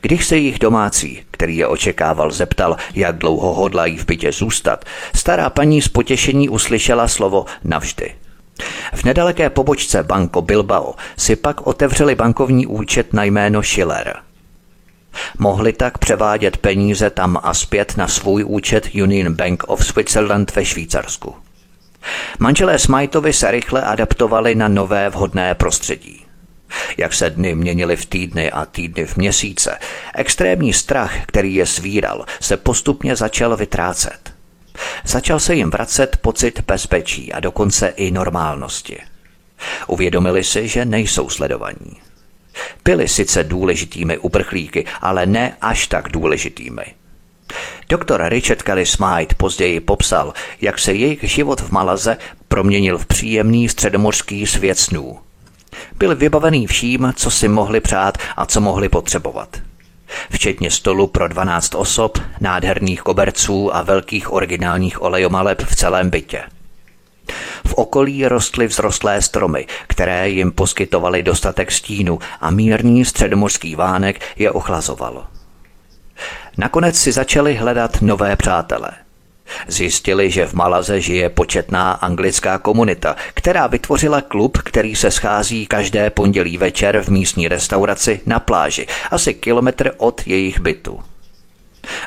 Když se jich domácí, který je očekával, zeptal, jak dlouho hodlají v bytě zůstat, stará paní z potěšení uslyšela slovo navždy. V nedaleké pobočce Banko Bilbao si pak otevřeli bankovní účet na jméno Schiller. Mohli tak převádět peníze tam a zpět na svůj účet Union Bank of Switzerland ve Švýcarsku. Manželé Smajtovi se rychle adaptovali na nové vhodné prostředí. Jak se dny měnily v týdny a týdny v měsíce, extrémní strach, který je svíral, se postupně začal vytrácet. Začal se jim vracet pocit bezpečí a dokonce i normálnosti. Uvědomili si, že nejsou sledovaní. Byli sice důležitými uprchlíky, ale ne až tak důležitými. Doktor Richard Kelly Smythe později popsal, jak se jejich život v Malaze proměnil v příjemný středomořský svět snů. Byl vybavený vším, co si mohli přát a co mohli potřebovat – včetně stolu pro 12 osob, nádherných koberců a velkých originálních olejomaleb v celém bytě. V okolí rostly vzrostlé stromy, které jim poskytovaly dostatek stínu a mírný středomořský vánek je ochlazovalo. Nakonec si začali hledat nové přátele – Zjistili, že v Malaze žije početná anglická komunita, která vytvořila klub, který se schází každé pondělí večer v místní restauraci na pláži, asi kilometr od jejich bytu.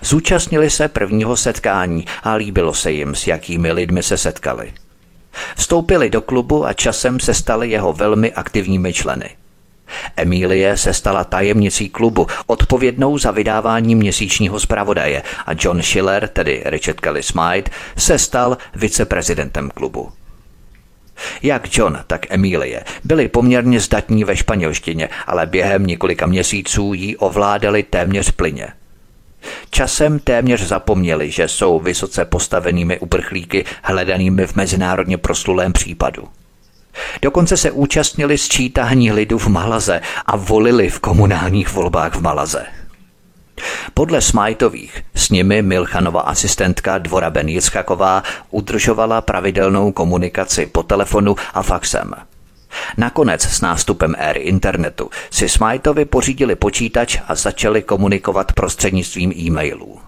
Zúčastnili se prvního setkání a líbilo se jim, s jakými lidmi se setkali. Vstoupili do klubu a časem se stali jeho velmi aktivními členy. Emílie se stala tajemnicí klubu, odpovědnou za vydávání měsíčního zpravodaje a John Schiller, tedy Richard Kelly Smythe, se stal viceprezidentem klubu. Jak John, tak Emílie byli poměrně zdatní ve španělštině, ale během několika měsíců ji ovládali téměř plyně. Časem téměř zapomněli, že jsou vysoce postavenými uprchlíky hledanými v mezinárodně proslulém případu. Dokonce se účastnili sčítání lidu v Malaze a volili v komunálních volbách v Malaze. Podle Smajtových s nimi Milchanova asistentka Dvora Ben udržovala pravidelnou komunikaci po telefonu a faxem. Nakonec s nástupem éry internetu si Smajtovi pořídili počítač a začali komunikovat prostřednictvím e-mailů.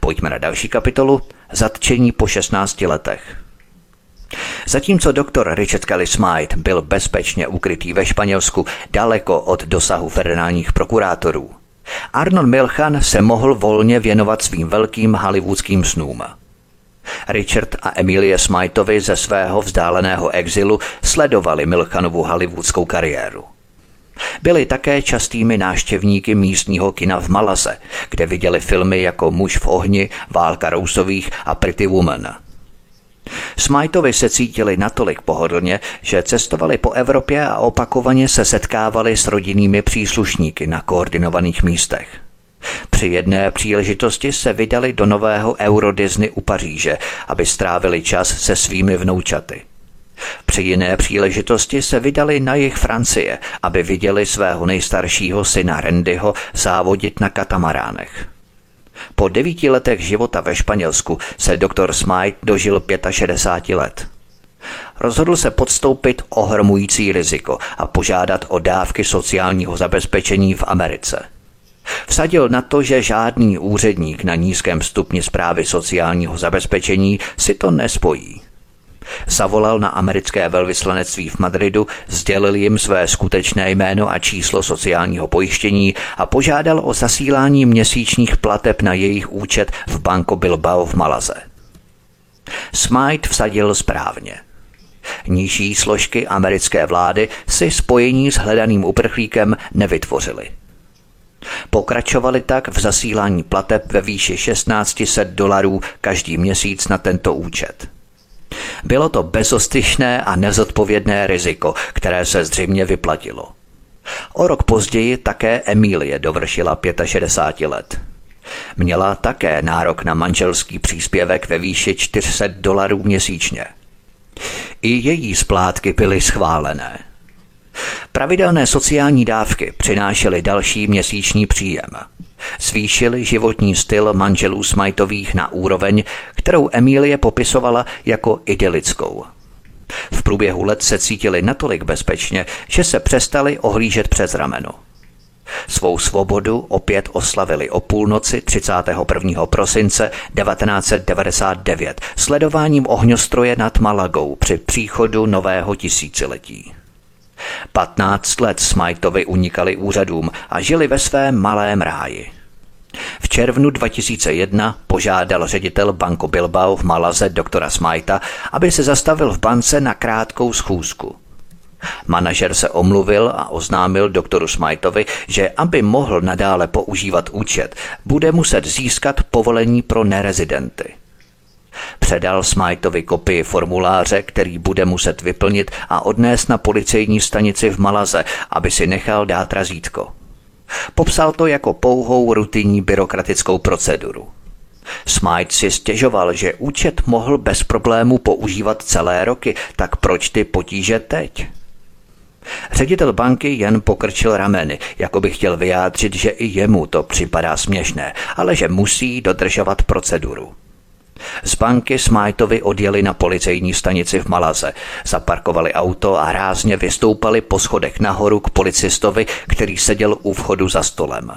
Pojďme na další kapitolu Zatčení po 16 letech. Zatímco doktor Richard Kelly Smythe byl bezpečně ukrytý ve Španělsku daleko od dosahu federálních prokurátorů, Arnold Milchan se mohl volně věnovat svým velkým hollywoodským snům. Richard a Emilie Smythovi ze svého vzdáleného exilu sledovali Milchanovu hollywoodskou kariéru. Byli také častými náštěvníky místního kina v Malaze, kde viděli filmy jako Muž v ohni, Válka rousových a Pretty Woman – Smajtovi se cítili natolik pohodlně, že cestovali po Evropě a opakovaně se setkávali s rodinnými příslušníky na koordinovaných místech. Při jedné příležitosti se vydali do nového Euro Disney u Paříže, aby strávili čas se svými vnoučaty. Při jiné příležitosti se vydali na jih Francie, aby viděli svého nejstaršího syna Randyho závodit na katamaránech. Po devíti letech života ve Španělsku se doktor Smythe dožil 65 let. Rozhodl se podstoupit ohromující riziko a požádat o dávky sociálního zabezpečení v Americe. Vsadil na to, že žádný úředník na nízkém stupni zprávy sociálního zabezpečení si to nespojí. Zavolal na americké velvyslanectví v Madridu, sdělil jim své skutečné jméno a číslo sociálního pojištění a požádal o zasílání měsíčních plateb na jejich účet v Banco Bilbao v Malaze. Smite vsadil správně. Nižší složky americké vlády si spojení s hledaným uprchlíkem nevytvořily. Pokračovali tak v zasílání plateb ve výši 1600 dolarů každý měsíc na tento účet. Bylo to bezostyšné a nezodpovědné riziko, které se zřejmě vyplatilo. O rok později také Emílie dovršila 65 let. Měla také nárok na manželský příspěvek ve výši 400 dolarů měsíčně. I její splátky byly schválené. Pravidelné sociální dávky přinášely další měsíční příjem. Zvýšili životní styl manželů Smajtových na úroveň, kterou Emílie popisovala jako idylickou. V průběhu let se cítili natolik bezpečně, že se přestali ohlížet přes rameno. Svou svobodu opět oslavili o půlnoci 31. prosince 1999 sledováním ohňostroje nad Malagou při příchodu nového tisíciletí. 15 let Smajtovi unikali úřadům a žili ve svém malém ráji. V červnu 2001 požádal ředitel Banko Bilbao v Malaze doktora Smajta, aby se zastavil v bance na krátkou schůzku. Manažer se omluvil a oznámil doktoru Smajtovi, že aby mohl nadále používat účet, bude muset získat povolení pro nerezidenty. Předal Smajtovi kopii formuláře, který bude muset vyplnit a odnést na policejní stanici v Malaze, aby si nechal dát razítko. Popsal to jako pouhou rutinní byrokratickou proceduru. Smite si stěžoval, že účet mohl bez problému používat celé roky, tak proč ty potíže teď? Ředitel banky jen pokrčil rameny, jako by chtěl vyjádřit, že i jemu to připadá směšné, ale že musí dodržovat proceduru. Z banky Smajtovi odjeli na policejní stanici v Malaze, zaparkovali auto a rázně vystoupali po schodech nahoru k policistovi, který seděl u vchodu za stolem.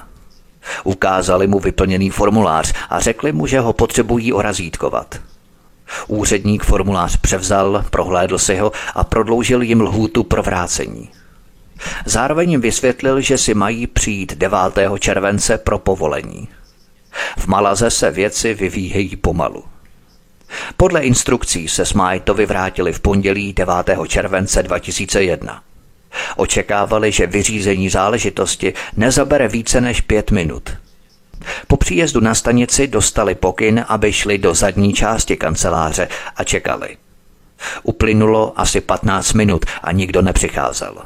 Ukázali mu vyplněný formulář a řekli mu, že ho potřebují orazítkovat. Úředník formulář převzal, prohlédl si ho a prodloužil jim lhůtu pro vrácení. Zároveň jim vysvětlil, že si mají přijít 9. července pro povolení. V Malaze se věci vyvíjejí pomalu. Podle instrukcí se Smajtovi vrátili v pondělí 9. července 2001. Očekávali, že vyřízení záležitosti nezabere více než pět minut. Po příjezdu na stanici dostali pokyn, aby šli do zadní části kanceláře a čekali. Uplynulo asi 15 minut a nikdo nepřicházel.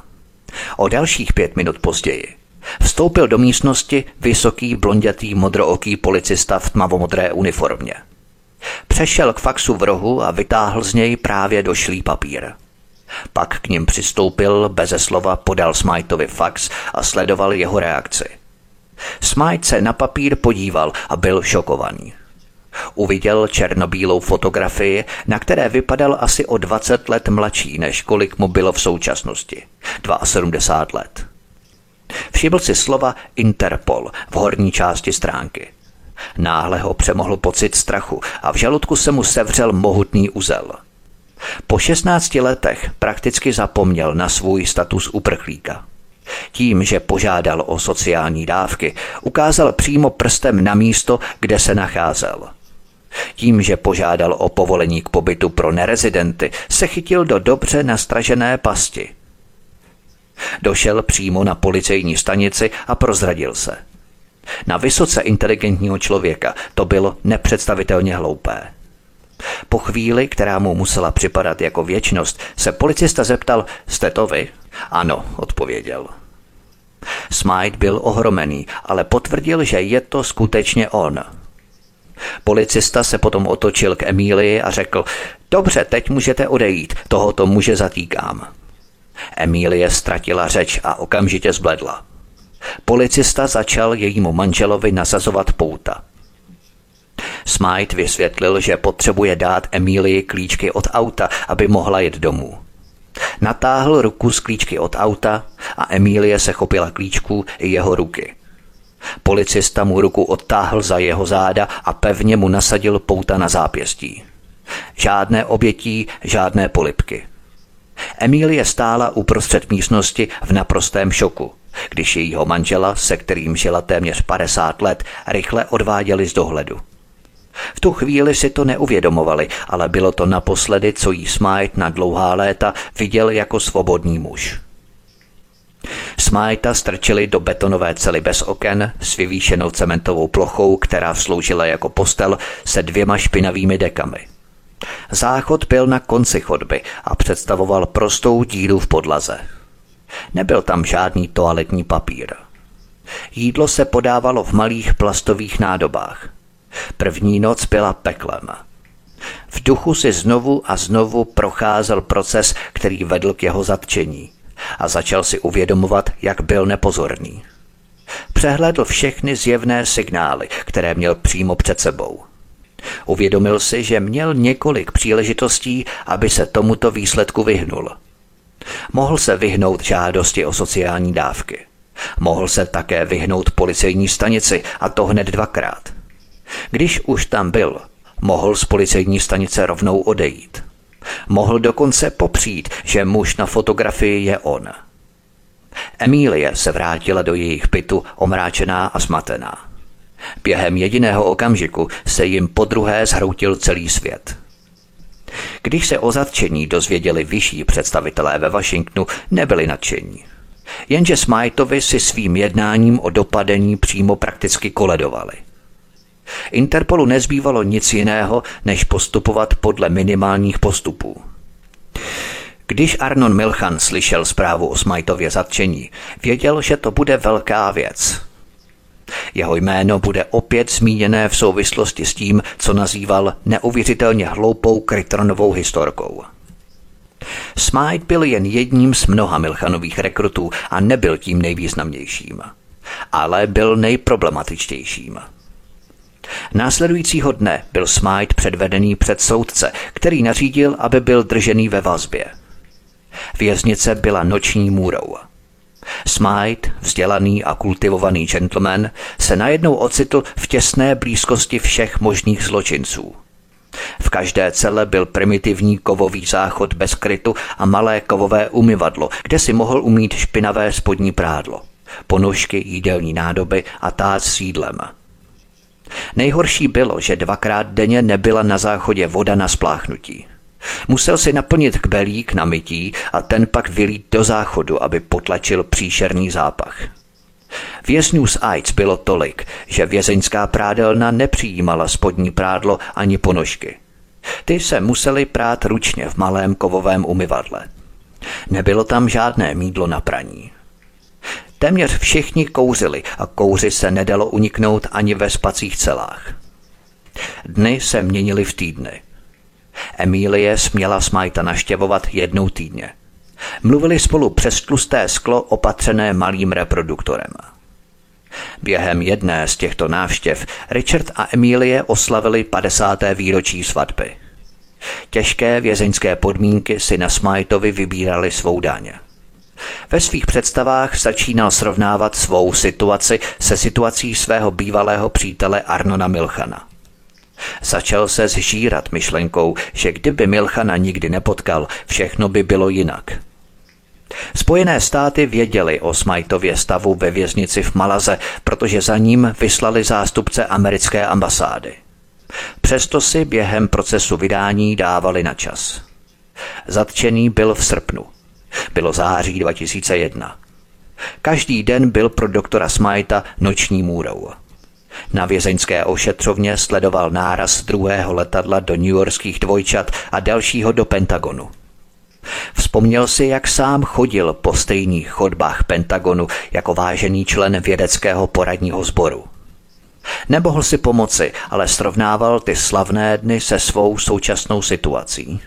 O dalších pět minut později vstoupil do místnosti vysoký blondětý modrooký policista v tmavomodré uniformě. Přešel k faxu v rohu a vytáhl z něj právě došlý papír. Pak k ním přistoupil, beze slova podal Smajtovi fax a sledoval jeho reakci. Smajt se na papír podíval a byl šokovaný. Uviděl černobílou fotografii, na které vypadal asi o 20 let mladší, než kolik mu bylo v současnosti. 72 let. Všiml si slova Interpol v horní části stránky. Náhle ho přemohl pocit strachu a v žaludku se mu sevřel mohutný uzel. Po 16 letech prakticky zapomněl na svůj status uprchlíka. Tím, že požádal o sociální dávky, ukázal přímo prstem na místo, kde se nacházel. Tím, že požádal o povolení k pobytu pro nerezidenty, se chytil do dobře nastražené pasti. Došel přímo na policejní stanici a prozradil se. Na vysoce inteligentního člověka to bylo nepředstavitelně hloupé. Po chvíli, která mu musela připadat jako věčnost, se policista zeptal, jste to vy? Ano, odpověděl. Smite byl ohromený, ale potvrdil, že je to skutečně on. Policista se potom otočil k Emílii a řekl, dobře, teď můžete odejít, tohoto muže zatýkám. Emílie ztratila řeč a okamžitě zbledla. Policista začal jejímu manželovi nasazovat pouta. Smite vysvětlil, že potřebuje dát Emílii klíčky od auta, aby mohla jet domů. Natáhl ruku z klíčky od auta a Emílie se chopila klíčku i jeho ruky. Policista mu ruku odtáhl za jeho záda a pevně mu nasadil pouta na zápěstí. Žádné obětí, žádné polipky. Emílie stála uprostřed místnosti v naprostém šoku, když jejího manžela, se kterým žila téměř 50 let, rychle odváděli z dohledu. V tu chvíli si to neuvědomovali, ale bylo to naposledy, co jí Smite na dlouhá léta viděl jako svobodný muž. Smajta strčili do betonové cely bez oken s vyvýšenou cementovou plochou, která sloužila jako postel se dvěma špinavými dekami. Záchod byl na konci chodby a představoval prostou díru v podlaze. Nebyl tam žádný toaletní papír. Jídlo se podávalo v malých plastových nádobách. První noc byla peklem. V duchu si znovu a znovu procházel proces, který vedl k jeho zatčení a začal si uvědomovat, jak byl nepozorný. Přehledl všechny zjevné signály, které měl přímo před sebou. Uvědomil si, že měl několik příležitostí, aby se tomuto výsledku vyhnul. Mohl se vyhnout žádosti o sociální dávky. Mohl se také vyhnout policejní stanici a to hned dvakrát. Když už tam byl, mohl z policejní stanice rovnou odejít. Mohl dokonce popřít, že muž na fotografii je on. Emílie se vrátila do jejich bytu omráčená a smatená. Během jediného okamžiku se jim podruhé zhroutil celý svět. Když se o zatčení dozvěděli vyšší představitelé ve Washingtonu, nebyli nadšení. Jenže Smajtovi si svým jednáním o dopadení přímo prakticky koledovali. Interpolu nezbývalo nic jiného, než postupovat podle minimálních postupů. Když Arnon Milchan slyšel zprávu o Smajtově zatčení, věděl, že to bude velká věc. Jeho jméno bude opět zmíněné v souvislosti s tím, co nazýval neuvěřitelně hloupou krytronovou historkou. Smite byl jen jedním z mnoha Milchanových rekrutů a nebyl tím nejvýznamnějším. Ale byl nejproblematičtějším. Následujícího dne byl Smite předvedený před soudce, který nařídil, aby byl držený ve vazbě. Věznice byla noční můrou. Smite, vzdělaný a kultivovaný gentleman, se najednou ocitl v těsné blízkosti všech možných zločinců. V každé cele byl primitivní kovový záchod bez krytu a malé kovové umyvadlo, kde si mohl umít špinavé spodní prádlo, ponožky, jídelní nádoby a tác s jídlem – Nejhorší bylo, že dvakrát denně nebyla na záchodě voda na spláchnutí. Musel si naplnit kbelík na mytí a ten pak vylít do záchodu, aby potlačil příšerný zápach. Vězňů z AIDS bylo tolik, že vězeňská prádelna nepřijímala spodní prádlo ani ponožky. Ty se museli prát ručně v malém kovovém umyvadle. Nebylo tam žádné mídlo na praní. Téměř všichni kouřili a kouři se nedalo uniknout ani ve spacích celách. Dny se měnily v týdny. Emílie směla Smajta naštěvovat jednou týdně. Mluvili spolu přes tlusté sklo opatřené malým reproduktorem. Během jedné z těchto návštěv Richard a Emílie oslavili 50. výročí svatby. Těžké vězeňské podmínky si na Smajtovi vybírali svou daně. Ve svých představách začínal srovnávat svou situaci se situací svého bývalého přítele Arnona Milchana. Začal se zžírat myšlenkou, že kdyby Milchana nikdy nepotkal, všechno by bylo jinak. Spojené státy věděli o Smajtově stavu ve věznici v Malaze, protože za ním vyslali zástupce americké ambasády. Přesto si během procesu vydání dávali na čas. Zatčený byl v srpnu. Bylo září 2001. Každý den byl pro doktora Smajta noční můrou. Na vězeňské ošetřovně sledoval náraz druhého letadla do New Yorkských dvojčat a dalšího do Pentagonu. Vzpomněl si, jak sám chodil po stejných chodbách Pentagonu jako vážený člen vědeckého poradního sboru. Nemohl si pomoci, ale srovnával ty slavné dny se svou současnou situací.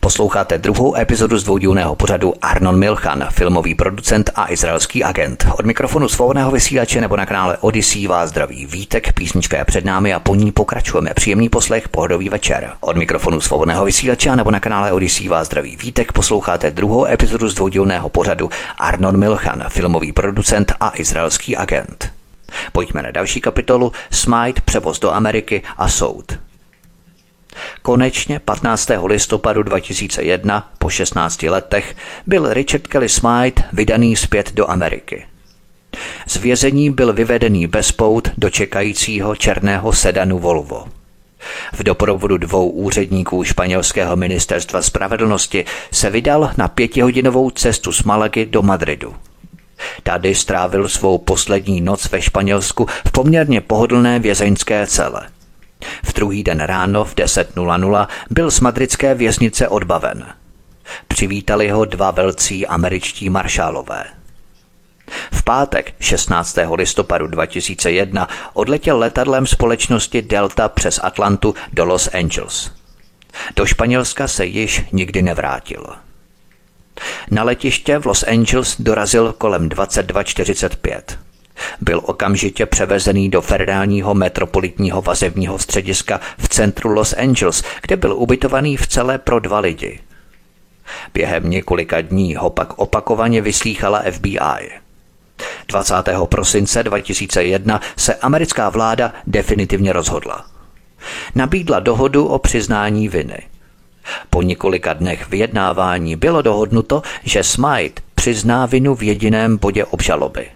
Posloucháte druhou epizodu z dvoudílného pořadu Arnon Milchan, filmový producent a izraelský agent. Od mikrofonu svobodného vysílače nebo na kanále Odyssey vás zdraví Vítek, písnička je před námi a po ní pokračujeme. Příjemný poslech, pohodový večer. Od mikrofonu svobodného vysílače nebo na kanále Odyssey vás zdraví Vítek, posloucháte druhou epizodu z dvoudílného pořadu Arnon Milchan, filmový producent a izraelský agent. Pojďme na další kapitolu Smite, převoz do Ameriky a soud. Konečně 15. listopadu 2001, po 16 letech, byl Richard Kelly Smite vydaný zpět do Ameriky. Z vězení byl vyvedený bez pout do čekajícího černého sedanu Volvo. V doprovodu dvou úředníků španělského ministerstva spravedlnosti se vydal na pětihodinovou cestu z Malagy do Madridu. Tady strávil svou poslední noc ve Španělsku v poměrně pohodlné vězeňské cele. V druhý den ráno v 10.00 byl z madridské věznice odbaven. Přivítali ho dva velcí američtí maršálové. V pátek 16. listopadu 2001 odletěl letadlem společnosti Delta přes Atlantu do Los Angeles. Do Španělska se již nikdy nevrátil. Na letiště v Los Angeles dorazil kolem 22.45. Byl okamžitě převezený do federálního metropolitního vazebního střediska v centru Los Angeles, kde byl ubytovaný v celé pro dva lidi. Během několika dní ho pak opakovaně vyslýchala FBI. 20. prosince 2001 se americká vláda definitivně rozhodla. Nabídla dohodu o přiznání viny. Po několika dnech vyjednávání bylo dohodnuto, že Smite přizná vinu v jediném bodě obžaloby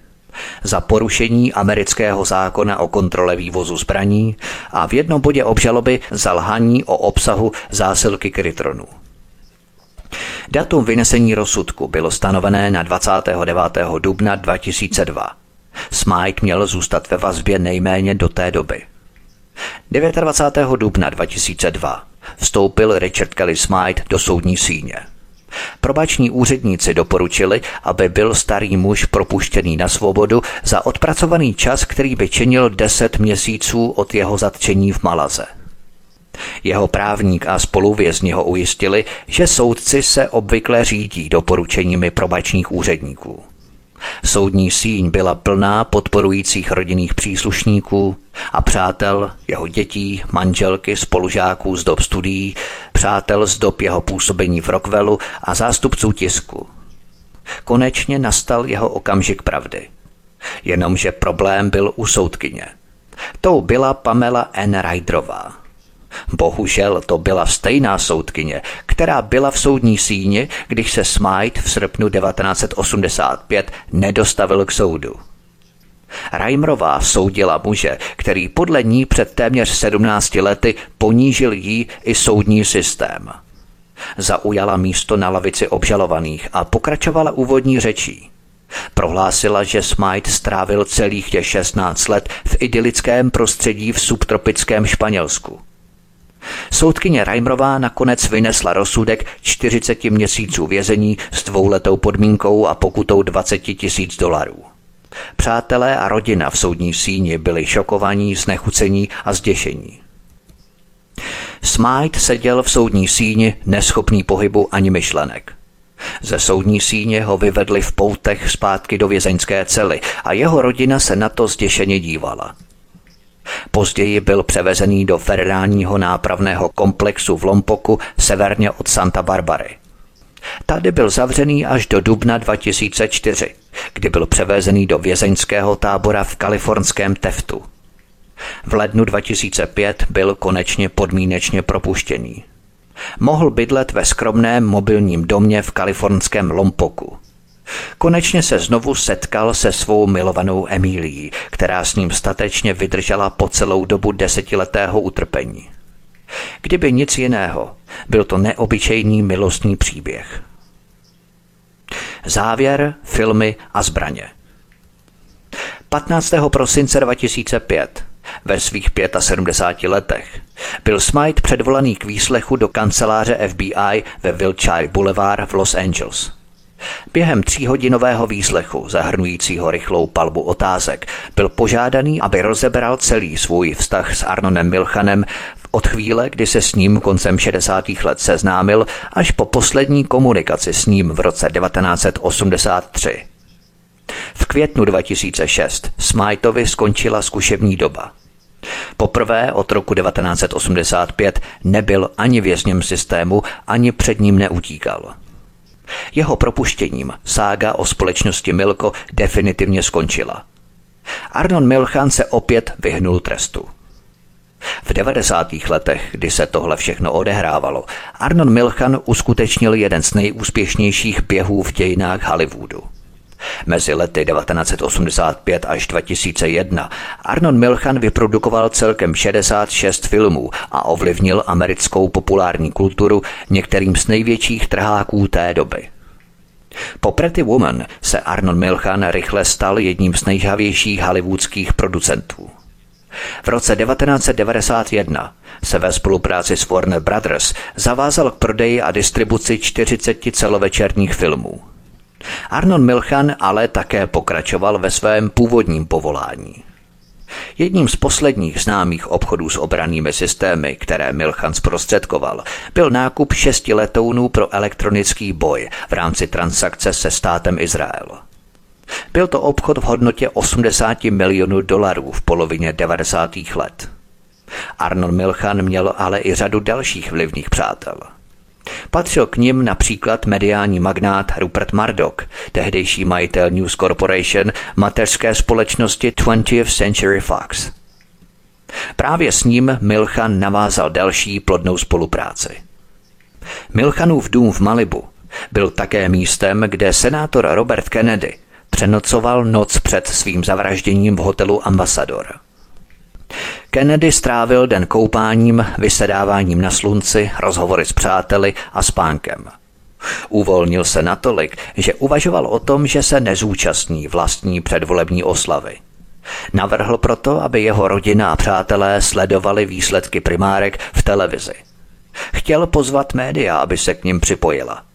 za porušení amerického zákona o kontrole vývozu zbraní a v jednom bodě obžaloby za lhaní o obsahu zásilky krytronu. Datum vynesení rozsudku bylo stanovené na 29. dubna 2002. Smike měl zůstat ve vazbě nejméně do té doby. 29. dubna 2002 vstoupil Richard Kelly Smite do soudní síně. Probační úředníci doporučili, aby byl starý muž propuštěný na svobodu za odpracovaný čas, který by činil 10 měsíců od jeho zatčení v Malaze. Jeho právník a spoluvězni ho ujistili, že soudci se obvykle řídí doporučeními probačních úředníků. Soudní síň byla plná podporujících rodinných příslušníků a přátel, jeho dětí, manželky, spolužáků z dob studií, přátel z dob jeho působení v Rockwellu a zástupců tisku. Konečně nastal jeho okamžik pravdy. Jenomže problém byl u soudkyně. Tou byla Pamela N. Ryderová. Bohužel to byla stejná soudkyně, která byla v soudní síni, když se Smite v srpnu 1985 nedostavil k soudu. Reimrová soudila muže, který podle ní před téměř 17 lety ponížil jí i soudní systém. Zaujala místo na lavici obžalovaných a pokračovala úvodní řečí. Prohlásila, že Smite strávil celých těch 16 let v idylickém prostředí v subtropickém Španělsku. Soudkyně Reimrová nakonec vynesla rozsudek 40 měsíců vězení s dvouletou podmínkou a pokutou 20 tisíc dolarů. Přátelé a rodina v soudní síni byli šokovaní, znechucení a zděšení. Smite seděl v soudní síni neschopný pohybu ani myšlenek. Ze soudní síně ho vyvedli v poutech zpátky do vězeňské cely a jeho rodina se na to zděšeně dívala. Později byl převezený do federálního nápravného komplexu v Lompoku severně od Santa Barbary. Tady byl zavřený až do dubna 2004, kdy byl převezený do vězeňského tábora v kalifornském Teftu. V lednu 2005 byl konečně podmínečně propuštěný. Mohl bydlet ve skromném mobilním domě v kalifornském Lompoku – Konečně se znovu setkal se svou milovanou Emílií, která s ním statečně vydržela po celou dobu desetiletého utrpení. Kdyby nic jiného, byl to neobyčejný milostný příběh. Závěr, filmy a zbraně. 15. prosince 2005 ve svých 75 letech byl Smite předvolaný k výslechu do kanceláře FBI ve Wilshire Boulevard v Los Angeles. Během tříhodinového výslechu, zahrnujícího rychlou palbu otázek, byl požádaný, aby rozebral celý svůj vztah s Arnonem Milchanem od chvíle, kdy se s ním koncem 60. let seznámil, až po poslední komunikaci s ním v roce 1983. V květnu 2006 Smajtovi skončila zkušební doba. Poprvé od roku 1985 nebyl ani vězněm systému, ani před ním neutíkal. Jeho propuštěním sága o společnosti Milko definitivně skončila. Arnon Milchan se opět vyhnul trestu. V 90. letech, kdy se tohle všechno odehrávalo, Arnon Milchan uskutečnil jeden z nejúspěšnějších běhů v dějinách Hollywoodu. Mezi lety 1985 až 2001 Arnon Milchan vyprodukoval celkem 66 filmů a ovlivnil americkou populární kulturu některým z největších trháků té doby. Po Pretty Woman se Arnold Milchan rychle stal jedním z nejžhavějších hollywoodských producentů. V roce 1991 se ve spolupráci s Warner Brothers zavázal k prodeji a distribuci 40 celovečerních filmů. Arnold Milchan ale také pokračoval ve svém původním povolání. Jedním z posledních známých obchodů s obranými systémy, které Milchan zprostředkoval, byl nákup šesti letounů pro elektronický boj v rámci transakce se státem Izrael. Byl to obchod v hodnotě 80 milionů dolarů v polovině 90. let. Arnold Milchan měl ale i řadu dalších vlivných přátel – Patřil k nim například mediální magnát Rupert Murdoch, tehdejší majitel News Corporation, mateřské společnosti 20th Century Fox. Právě s ním Milchan navázal další plodnou spolupráci. Milchanův dům v Malibu byl také místem, kde senátor Robert Kennedy přenocoval noc před svým zavražděním v hotelu Ambassador. Kennedy strávil den koupáním, vysedáváním na slunci, rozhovory s přáteli a spánkem. Uvolnil se natolik, že uvažoval o tom, že se nezúčastní vlastní předvolební oslavy. Navrhl proto, aby jeho rodina a přátelé sledovali výsledky primárek v televizi. Chtěl pozvat média, aby se k ním připojila –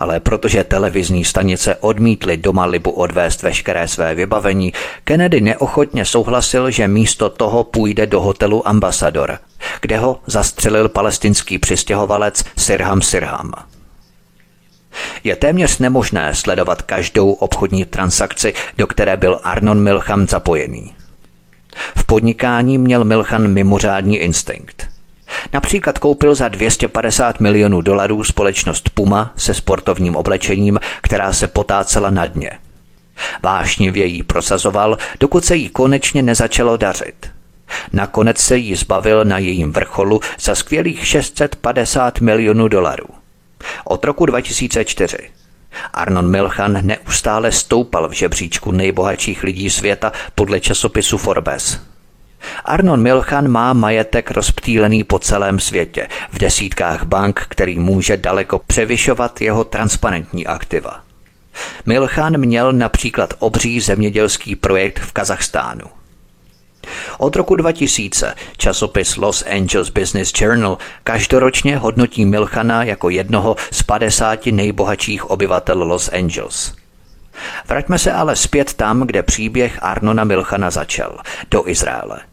ale protože televizní stanice odmítly do Malibu odvést veškeré své vybavení, Kennedy neochotně souhlasil, že místo toho půjde do hotelu Ambassador, kde ho zastřelil palestinský přistěhovalec Sirham Sirham. Je téměř nemožné sledovat každou obchodní transakci, do které byl Arnon Milchan zapojený. V podnikání měl Milchan mimořádný instinkt – Například koupil za 250 milionů dolarů společnost Puma se sportovním oblečením, která se potácela na dně. Vášnivě jí prosazoval, dokud se jí konečně nezačalo dařit. Nakonec se jí zbavil na jejím vrcholu za skvělých 650 milionů dolarů. Od roku 2004 Arnon Milchan neustále stoupal v žebříčku nejbohatších lidí světa podle časopisu Forbes – Arnon Milchan má majetek rozptýlený po celém světě, v desítkách bank, který může daleko převyšovat jeho transparentní aktiva. Milchan měl například obří zemědělský projekt v Kazachstánu. Od roku 2000 časopis Los Angeles Business Journal každoročně hodnotí Milchana jako jednoho z 50 nejbohatších obyvatel Los Angeles. Vraťme se ale zpět tam, kde příběh Arnona Milchana začal, do Izraele –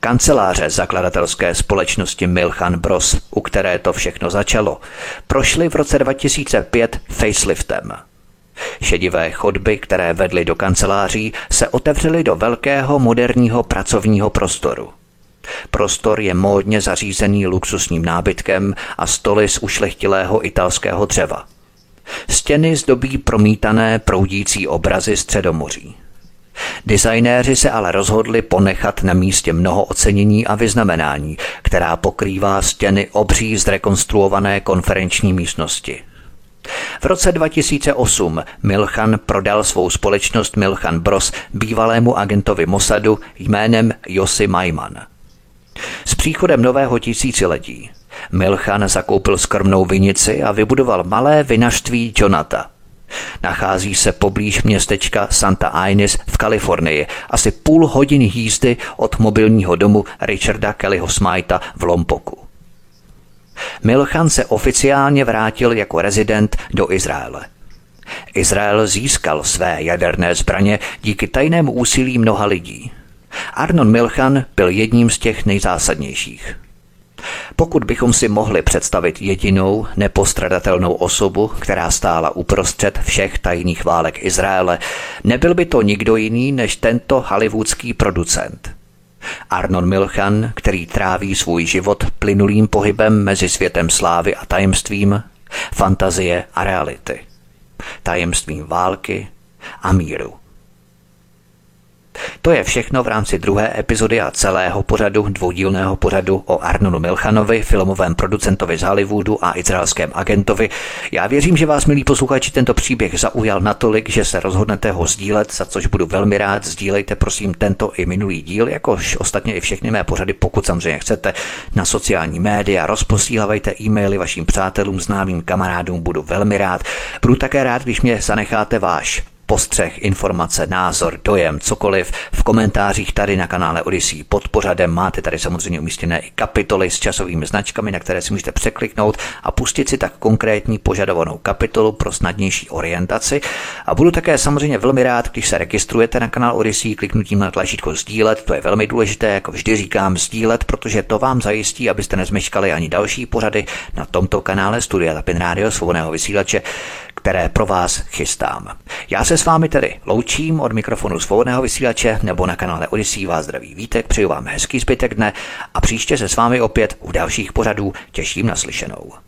Kanceláře zakladatelské společnosti Milchan Bros, u které to všechno začalo, prošly v roce 2005 faceliftem. Šedivé chodby, které vedly do kanceláří, se otevřely do velkého moderního pracovního prostoru. Prostor je módně zařízený luxusním nábytkem a stoly z ušlechtilého italského dřeva. Stěny zdobí promítané proudící obrazy středomoří. Designéři se ale rozhodli ponechat na místě mnoho ocenění a vyznamenání, která pokrývá stěny obří zrekonstruované konferenční místnosti. V roce 2008 Milchan prodal svou společnost Milchan Bros bývalému agentovi Mossadu jménem Josi Majman. S příchodem nového tisíciletí Milchan zakoupil skromnou vinici a vybudoval malé vinařství Jonata – Nachází se poblíž městečka Santa Ines v Kalifornii, asi půl hodiny jízdy od mobilního domu Richarda Kellyho Smajta v Lompoku. Milchan se oficiálně vrátil jako rezident do Izraele. Izrael získal své jaderné zbraně díky tajnému úsilí mnoha lidí. Arnon Milchan byl jedním z těch nejzásadnějších. Pokud bychom si mohli představit jedinou nepostradatelnou osobu, která stála uprostřed všech tajných válek Izraele, nebyl by to nikdo jiný než tento hollywoodský producent. Arnon Milchan, který tráví svůj život plynulým pohybem mezi světem slávy a tajemstvím, fantazie a reality. Tajemstvím války a míru. To je všechno v rámci druhé epizody a celého pořadu, dvoudílného pořadu o Arnonu Milchanovi, filmovém producentovi z Hollywoodu a izraelském agentovi. Já věřím, že vás, milí posluchači, tento příběh zaujal natolik, že se rozhodnete ho sdílet, za což budu velmi rád. Sdílejte prosím tento i minulý díl, jakož ostatně i všechny mé pořady, pokud samozřejmě chcete, na sociální média. Rozposílávejte e-maily vašim přátelům, známým kamarádům, budu velmi rád. Budu také rád, když mě zanecháte váš postřeh, informace, názor, dojem, cokoliv. V komentářích tady na kanále Odyssey pod pořadem máte tady samozřejmě umístěné i kapitoly s časovými značkami, na které si můžete překliknout a pustit si tak konkrétní požadovanou kapitolu pro snadnější orientaci. A budu také samozřejmě velmi rád, když se registrujete na kanál Odyssey kliknutím na tlačítko sdílet. To je velmi důležité, jako vždy říkám, sdílet, protože to vám zajistí, abyste nezmeškali ani další pořady na tomto kanále Studia Tapin Radio svobodného vysílače které pro vás chystám. Já se s vámi tedy loučím od mikrofonu svobodného vysílače nebo na kanále Odyssey vás zdraví vítek, přeju vám hezký zbytek dne a příště se s vámi opět u dalších pořadů těším na slyšenou.